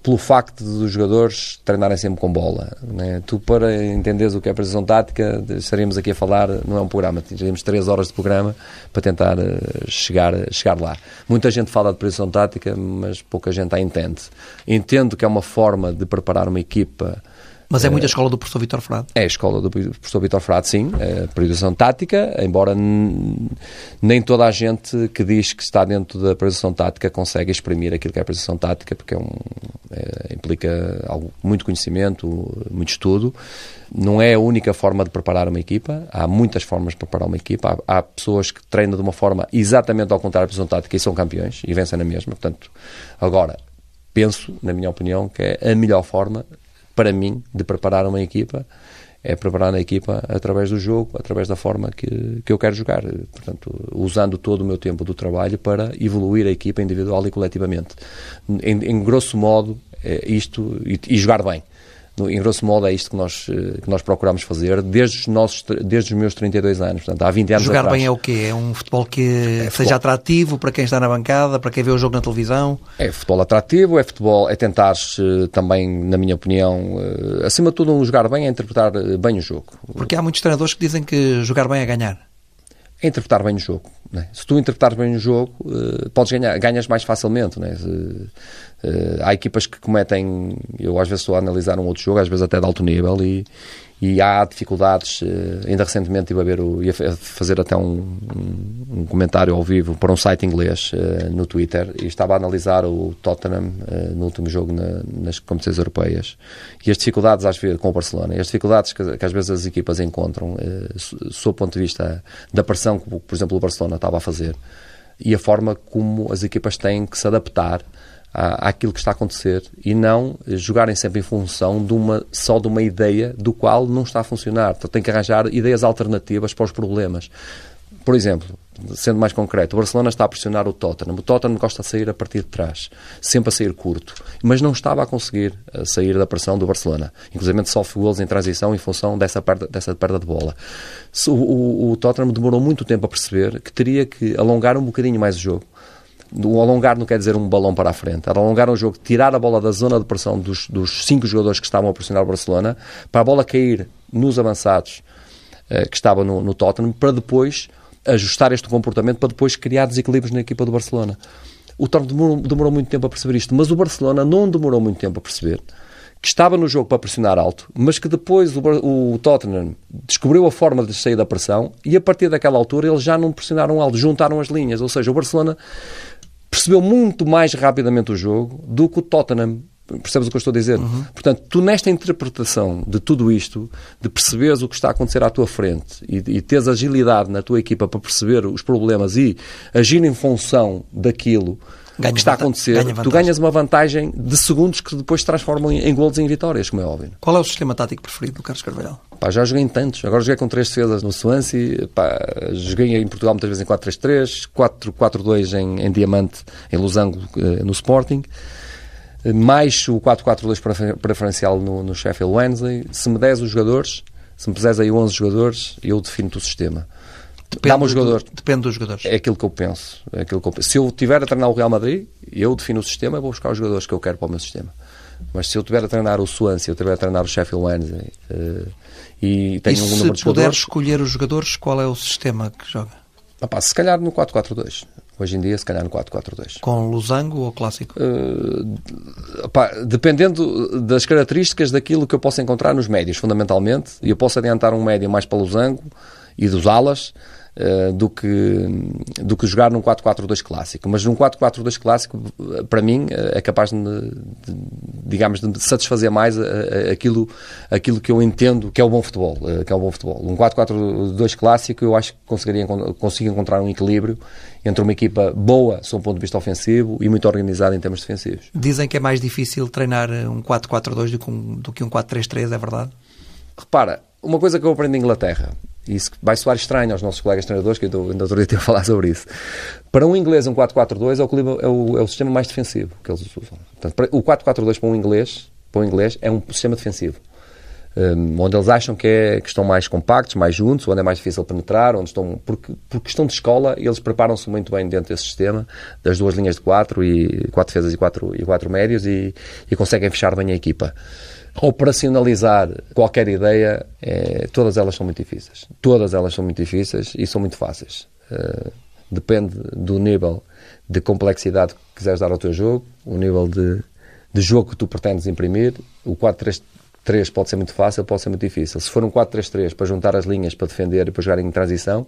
pelo facto dos jogadores treinarem sempre com bola. Né? Tu, para entenderes o que é precisão tática, estaríamos aqui a falar, não é um programa, teríamos três horas de programa para tentar eh, chegar, chegar lá. Muita gente fala de precisão tática, mas pouca gente a entende. Entendo que é uma forma de preparar uma equipa mas é muito a escola do professor Vitor Frade? É a escola do professor Vitor Frade, sim. É a periodização tática, embora nem toda a gente que diz que está dentro da periodização tática consegue exprimir aquilo que é a periodização tática, porque é um, é, implica algo, muito conhecimento, muito estudo. Não é a única forma de preparar uma equipa. Há muitas formas de preparar uma equipa. Há, há pessoas que treinam de uma forma exatamente ao contrário da periodização tática e são campeões e vencem na mesma. Portanto, agora, penso, na minha opinião, que é a melhor forma para mim, de preparar uma equipa, é preparar a equipa através do jogo, através da forma que, que eu quero jogar. Portanto, usando todo o meu tempo do trabalho para evoluir a equipa individual e coletivamente. Em, em grosso modo, é isto, e, e jogar bem em grosso modo é isto que nós, eh, que nós procuramos fazer desde os, nossos, desde os meus 32 anos, portanto há 20 anos Jogar atrás. bem é o quê? É um futebol que é seja futebol. atrativo para quem está na bancada, para quem vê o jogo na televisão? É futebol atrativo, é futebol, é tentar eh, também, na minha opinião, eh, acima de tudo um jogar bem é interpretar bem o jogo. Porque há muitos treinadores que dizem que jogar bem é ganhar. É interpretar bem o jogo. É? Se tu interpretares bem o jogo, uh, podes ganhar, ganhas mais facilmente. É? Uh, há equipas que cometem, eu às vezes estou a analisar um outro jogo, às vezes até de alto nível, e, e há dificuldades. Uh, ainda recentemente estive a ver, o, ia fazer até um, um, comentário ao vivo para um site inglês no Twitter, e estava a analisar o Tottenham no último jogo na, nas competições europeias. E as dificuldades, às vezes, com o Barcelona, e as dificuldades que, que às vezes as equipas encontram, sob o ponto de vista da pressão que, por exemplo, o Barcelona estava a fazer e a forma como as equipas têm que se adaptar àquilo que está a acontecer e não jogarem sempre em função de uma, só de uma ideia do qual não está a funcionar. Então tem que arranjar ideias alternativas para os problemas. Por exemplo, sendo mais concreto, o Barcelona está a pressionar o Tottenham. O Tottenham gosta de sair a partir de trás, sempre a sair curto, mas não estava a conseguir eh, sair da pressão do Barcelona. Inclusive sofre gols em transição em função dessa perda, dessa perda de bola. O, o, o Tottenham demorou muito tempo a perceber que teria que alongar um bocadinho mais o jogo o alongar não quer dizer um balão para a frente. Era alongar um jogo, tirar a bola da zona de pressão dos, dos cinco jogadores que estavam a pressionar o Barcelona, para a bola cair nos avançados eh, que estavam no, no Tottenham, para depois ajustar este comportamento, para depois criar desequilíbrios na equipa do Barcelona. O Tottenham demorou, demorou muito tempo a perceber isto, mas o Barcelona não demorou muito tempo a perceber que estava no jogo para pressionar alto, mas que depois o, o, Tottenham descobriu a forma de sair da pressão e a partir daquela altura eles já não pressionaram alto, juntaram as linhas. Ou seja, o Barcelona percebeu muito mais rapidamente o jogo do que o Tottenham. Percebes o que eu estou a dizer? Uhum. Portanto, tu nesta interpretação de tudo isto, de perceberes o que está a acontecer à tua frente e, e teres agilidade na tua equipa para perceber os problemas e agir em função daquilo ganha que está a acontecer, ganha tu ganhas uma vantagem de segundos que depois se transformam em, golos e em vitórias, como é óbvio. Qual é o sistema tático preferido do Carlos Carvalhal? Pá, já joguei em tantos. Agora joguei com três defesas no Swansea. Pá, joguei em Portugal muitas vezes em 4-3-3, 4-4-2 em, em Diamante, em Losango, eh, no Sporting. Mais o 4-4-2 preferencial no, no Sheffield Wednesday. Se me des os jogadores, se me puseres aí 11 jogadores, eu defino-te o sistema. Depende, jogador. depende dos jogadores. É aquilo que eu penso. É aquilo que eu. Se eu tiver a treinar o Real Madrid, eu defino o sistema vou buscar os jogadores que eu quero para o meu sistema. Mas se eu tiver a treinar o Swansea, eu tiver a treinar o Sheffield Wednesday uh, e e um número de jogadores... se puder escolher os jogadores, qual é o sistema que joga? Opa, se calhar no 4-4-2. Hoje em dia, se calhar no 4-4-2. Com losango ou clássico? Uh, opa, dependendo das características daquilo que eu posso encontrar nos médios, fundamentalmente. E eu posso adiantar um médio mais para losango e dos alas uh, do, que, do que jogar num 4-4-2 clássico. Mas num 4-4-2 clássico, para mim, é capaz de, de, digamos, de satisfazer mais aquilo, aquilo que eu entendo que é o bom futebol. Uh, que é o bom futebol. Um 4-4-2 clássico, eu acho que conseguiria, consigo encontrar um equilíbrio entre uma equipa boa, sob um ponto de vista ofensivo, e muito organizada em termos defensivos. Dizem que é mais difícil treinar um 4-4-2 do, do que um 4-3-3, é verdade? Repara, uma coisa que eu aprendi em Inglaterra, e isso vai soar estranho aos nossos colegas treinadores, que eu ainda outro dia tive a falar sobre isso. Para um inglês, um 4-4-2 é, é, o, é o sistema mais defensivo que eles usam. Portanto, o 4-4-2 para um inglês, para um inglês é um sistema defensivo. Um, onde eles acham que, é, que estão mais compactos, mais juntos, onde é mais difícil penetrar, onde estão, porque, por questão de escola, eles preparam-se muito bem dentro desse sistema, das duas linhas de quatro, e quatro defesas e quatro, e quatro médios, e, e conseguem fechar bem a equipa operacionalizar qualquer ideia, é, todas elas são muito difíceis. Todas elas são muito difíceis e são muito fáceis. Uh, depende do nível de complexidade que quiseres dar ao teu jogo, o nível de, de jogo que tu pretendes imprimir. O 4-3-3 pode ser muito fácil, pode ser muito difícil. Se for um 4-3-3 para juntar as linhas para defender e para jogar em transição,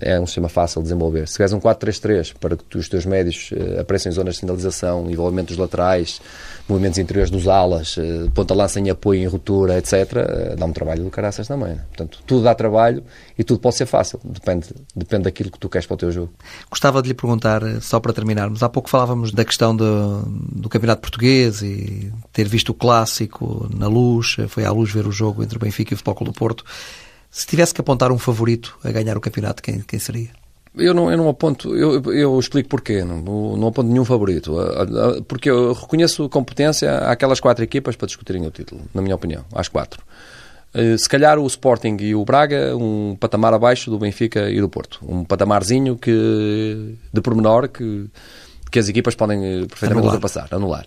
é um sistema fácil de desenvolver. Se queres um 4-3-3 para que os teus médios uh, apareçam em zonas de sinalização, envolvimento dos laterais, movimentos interiores dos alas, uh, ponta-lança em apoio, em ruptura, etc., dá um trabalho do caraças também. Né? Portanto, tudo dá trabalho e tudo pode ser fácil. Depende, depende daquilo que tu queres para o teu jogo. Gostava de lhe perguntar, só para terminarmos, há pouco falávamos da questão do, do Campeonato Português e ter visto o clássico na luz, foi à luz ver o jogo entre o Benfica e o Futebol Clube do Porto. Se tivesse que apontar um favorito a ganhar o campeonato, quem, quem seria? Eu não, eu não aponto, eu, eu explico porquê, não, não aponto nenhum favorito, porque eu reconheço competência àquelas quatro equipas para discutirem o título, na minha opinião, às quatro. Eh, se calhar o Sporting e o Braga, um patamar abaixo do Benfica e do Porto. Um patamarzinho que, de pormenor que, que as equipas podem eh, perfeitamente anular. ultrapassar, anular.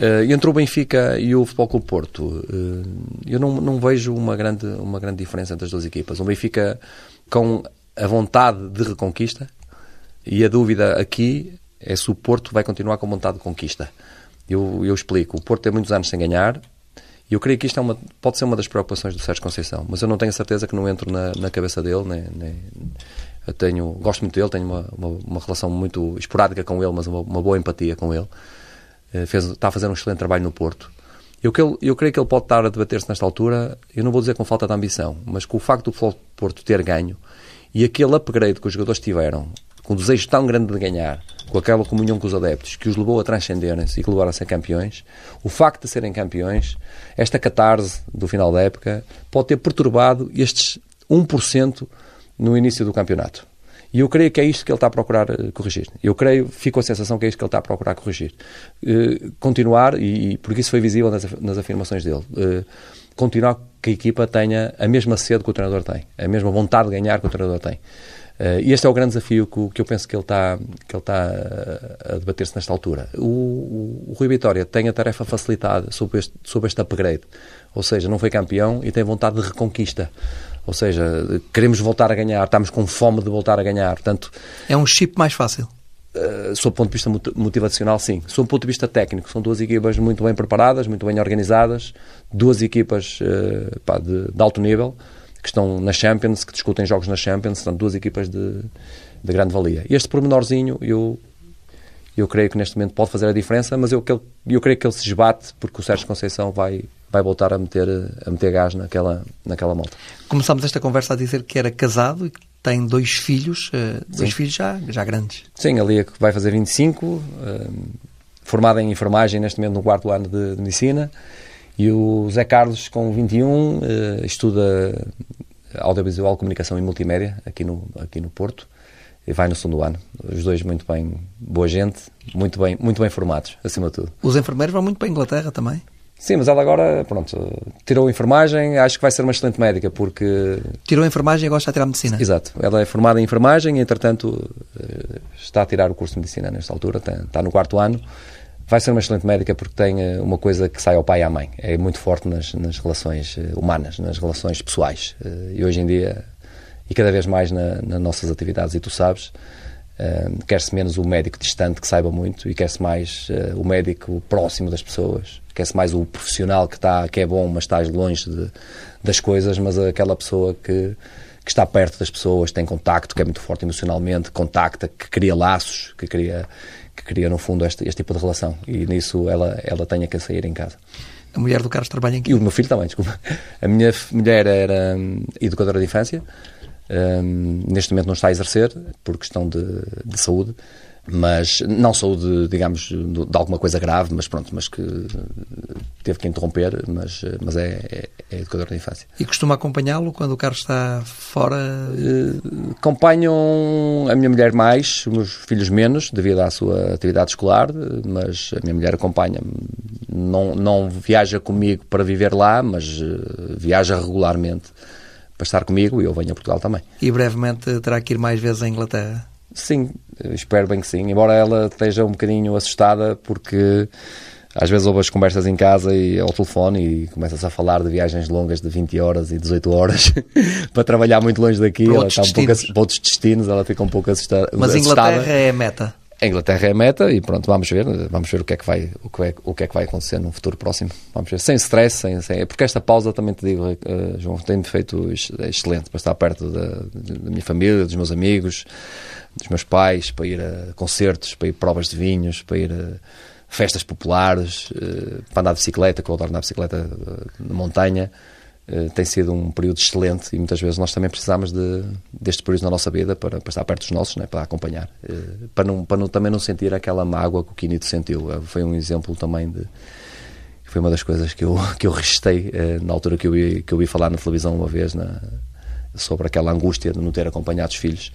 Uh, entre o Benfica e o Futebol Clube Porto, uh, eu não, não vejo uma grande, uma grande diferença entre as duas equipas. O Benfica com a vontade de reconquista e a dúvida aqui é se o Porto vai continuar com vontade de conquista. Eu, eu explico. O Porto tem muitos anos sem ganhar e eu creio que isto é uma, pode ser uma das preocupações do Sérgio Conceição, mas eu não tenho certeza que não entro na, na cabeça dele. Nem, nem, tenho, gosto muito dele, tenho uma, uma, uma relação muito esporádica com ele, mas uma, uma boa empatia com ele. Eh, fez, está a fazer um excelente trabalho no Porto. Eu, eu, eu creio que ele pode estar a debater-se nesta altura, eu não vou dizer com falta de ambição, mas com o facto do Porto ter ganho e aquele upgrade que os jogadores tiveram, com um desejo tão grande de ganhar, com aquela comunhão com os adeptos, que os levou a transcenderem-se e que levaram a ser campeões, o facto de serem campeões, esta catarse do final da época, pode ter perturbado estes 1% no início do campeonato. E eu creio que é isto que ele está a procurar uh, corrigir. Eu creio, fico com a sensação que é isto que ele está a procurar corrigir. Uh, continuar, e, e porque isso foi visível nas, nas afirmações dele, uh, continuar que a equipa tenha a mesma sede que o treinador tem, a mesma vontade de ganhar que o treinador tem. Uh, e este é o grande desafio que, que eu penso que ele está, que ele está a, a debater-se nesta altura. O, o, o, Rui Vitória tem a tarefa facilitada sobre este, sobre este upgrade, ou seja, não foi campeão e tem vontade de reconquista. Ou seja, queremos voltar a ganhar, estamos com fome de voltar a ganhar. Portanto, é um chip mais fácil. Uh, sob o ponto de vista motivacional, sim. Sob o ponto de vista técnico, são duas equipas muito bem preparadas, muito bem organizadas, duas equipas uh, pá, de, de, alto nível, que estão na Champions, que discutem jogos na Champions, são duas equipas de, de grande valia. Este pormenorzinho, eu, eu creio que neste momento pode fazer a diferença, mas eu, eu creio que ele se esbate porque o Sérgio Conceição vai, vai voltar a meter, a meter gás naquela, naquela malta. Começámos esta conversa a dizer que era casado e que tem dois filhos, uh, dois Sim. filhos já, já grandes. Sim, ali é que vai fazer 25, uh, formada em enfermagem neste momento no quarto ano de, de medicina, e o Zé Carlos com 21 uh, eh, estuda audiovisual, comunicação e multimédia aqui no, aqui no Porto e vai no segundo ano. Os dois muito bem, boa gente, muito bem, muito bem formados, acima de tudo. Os enfermeiros vão muito para a Inglaterra também? Sim, mas ela agora, pronto, tirou a enfermagem, acho que vai ser uma excelente médica, porque... Tirou a enfermagem e agora está a tirar a medicina. Exato. Ela é formada em enfermagem e, entretanto, eh, está a tirar o curso de medicina nesta altura, está no quarto ano. Vai ser uma excelente médica porque tem eh, uma coisa que sai ao pai e à mãe. É muito forte nas, nas relações eh, humanas, nas relações pessoais. E hoje em dia, e cada vez mais na, nas nossas atividades, e tu sabes, Uh, quer-se menos o médico distante que saiba muito e quer-se mais uh, o médico próximo das pessoas, quer-se mais o profissional que, está, que é bom, mas está longe de, das coisas, mas aquela pessoa que, que está perto das pessoas, tem contacto, que é muito forte emocionalmente, contacta, que cria laços, que cria, que cria no fundo este, este tipo de relação. E nisso ela, ela tenha que sair em casa. A mulher do Carlos trabalha em quê? E o meu filho também, desculpa. A minha mulher era hum, educadora de infância um, neste momento não está a exercer por questão de, de saúde, mas não saúde, digamos, de alguma coisa grave, mas pronto, mas que teve que interromper, mas, mas é, é, é educador de infância. E costuma acompanhá-lo quando o Carlos está fora? Uh, acompanham a minha mulher mais, os meus filhos menos, devido à sua atividade escolar, mas a minha mulher acompanha-me. Não, não viaja comigo para viver lá, mas viaja regularmente para estar comigo e eu venho a Portugal também. E brevemente terá que ir mais vezes à Inglaterra? Sim, espero bem que sim. Embora ela esteja um bocadinho assustada porque às vezes ouve as conversas em casa e ao telefone e começa-se a falar de viagens longas de 20 horas e 18 horas para trabalhar muito longe daqui. Para ela está um pouco, para outros destinos, ela fica um pouco assustada. Mas Inglaterra é a meta? A Inglaterra é a meta e pronto, vamos ver, vamos ver o que é que vai, o que é, o que é que vai acontecer no futuro próximo. Vamos ver, sem stress, sem, sem porque esta pausa também te digo, uh, João, tem feito excelente para estar perto da, da, minha família, dos meus amigos, dos meus pais, para ir a concertos, para ir a provas de vinhos, para ir a festas populares, uh, para andar de bicicleta, que eu adoro andar de bicicleta uh, na montanha. Eh, tem sido um período excelente e muitas vezes nós também precisamos de, deste período na nossa vida para, para estar perto dos nossos, né, para acompanhar, uh, para, não, para não, também não sentir aquela mágoa que o Quinito sentiu. Uh, foi um exemplo também de. Foi uma das coisas que eu, que eu registei na altura que eu, vi, que eu vi falar na televisão uma vez na, sobre aquela angústia de não ter acompanhado os filhos.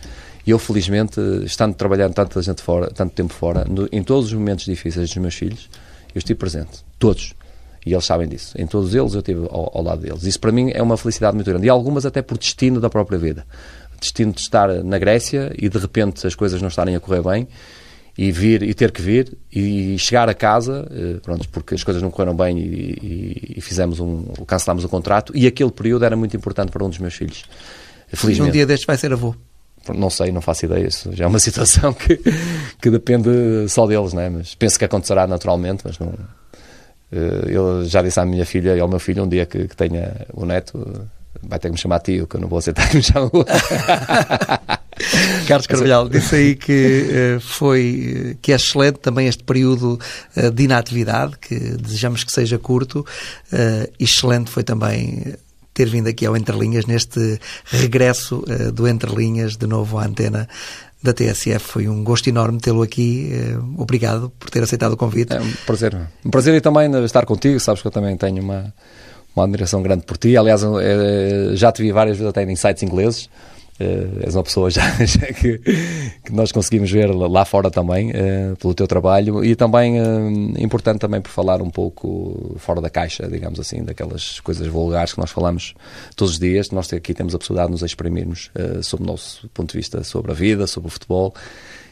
E eu, felizmente, estando trabalhando tanta gente fora, tanto tempo fora, no, em todos os momentos difíceis dos meus filhos, eu estive presente. Todos e eles sabem disso. Em todos eles eu estive ao, ao, lado deles. Isso para mim é uma felicidade muito grande. E algumas até por destino da própria vida. Destino de estar na Grécia e de repente as coisas não estarem a correr bem e vir e ter que vir e chegar a casa, eh, pronto, porque as coisas não correram bem e, e, fizemos um, cancelámos o contrato e aquele período era muito importante para um dos meus filhos. Felizmente. Um dia destes vai ser avô. Não sei, não faço ideia. Isso já é uma situação que, que depende só deles, né? mas penso que acontecerá naturalmente, mas não, eu já disse à minha filha e ao meu filho um dia que, que tenha o neto vai ter que me chamar tio, que eu não vou aceitar que me chame Carlos Carvalhal disse aí que uh, foi eh, que é excelente também este período uh, de inatividade, que desejamos que seja curto. Uh, excelente foi também ter vindo aqui ao Entre Linhas, neste regresso do Entre Linhas de novo à antena da TSF. Foi um gosto enorme tê-lo aqui. Eh, obrigado por ter aceitado o convite. É um prazer. Um prazer e também estar contigo. Sabes que eu também tenho uma, uma admiração grande por ti. Aliás, eh, já te vi várias vezes até em sites ingleses Uh, és uma pessoa já, já que, que, nós conseguimos ver lá fora também, uh, pelo teu trabalho, e também uh, importante também por falar um pouco fora da caixa, digamos assim, daquelas coisas vulgares que nós falamos todos os dias. Nós aqui temos a possibilidade de nos exprimirmos sobre o nosso ponto de vista sobre a vida, sobre o futebol,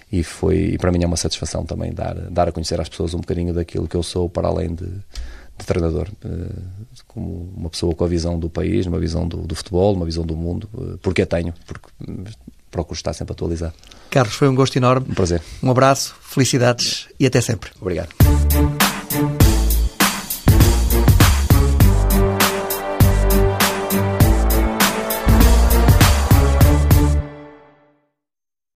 e foi, e para mim é uma satisfação também dar, dar a conhecer às pessoas um bocadinho daquilo que eu sou, para além de de treinador, eh, como uma pessoa com a visão do país, uma visão do, do futebol, uma visão do mundo, eh, porque a tenho, porque eh, procuro estar sempre atualizado. Carlos, foi um gosto enorme. Um prazer. Um abraço, felicidades e até sempre. Obrigado.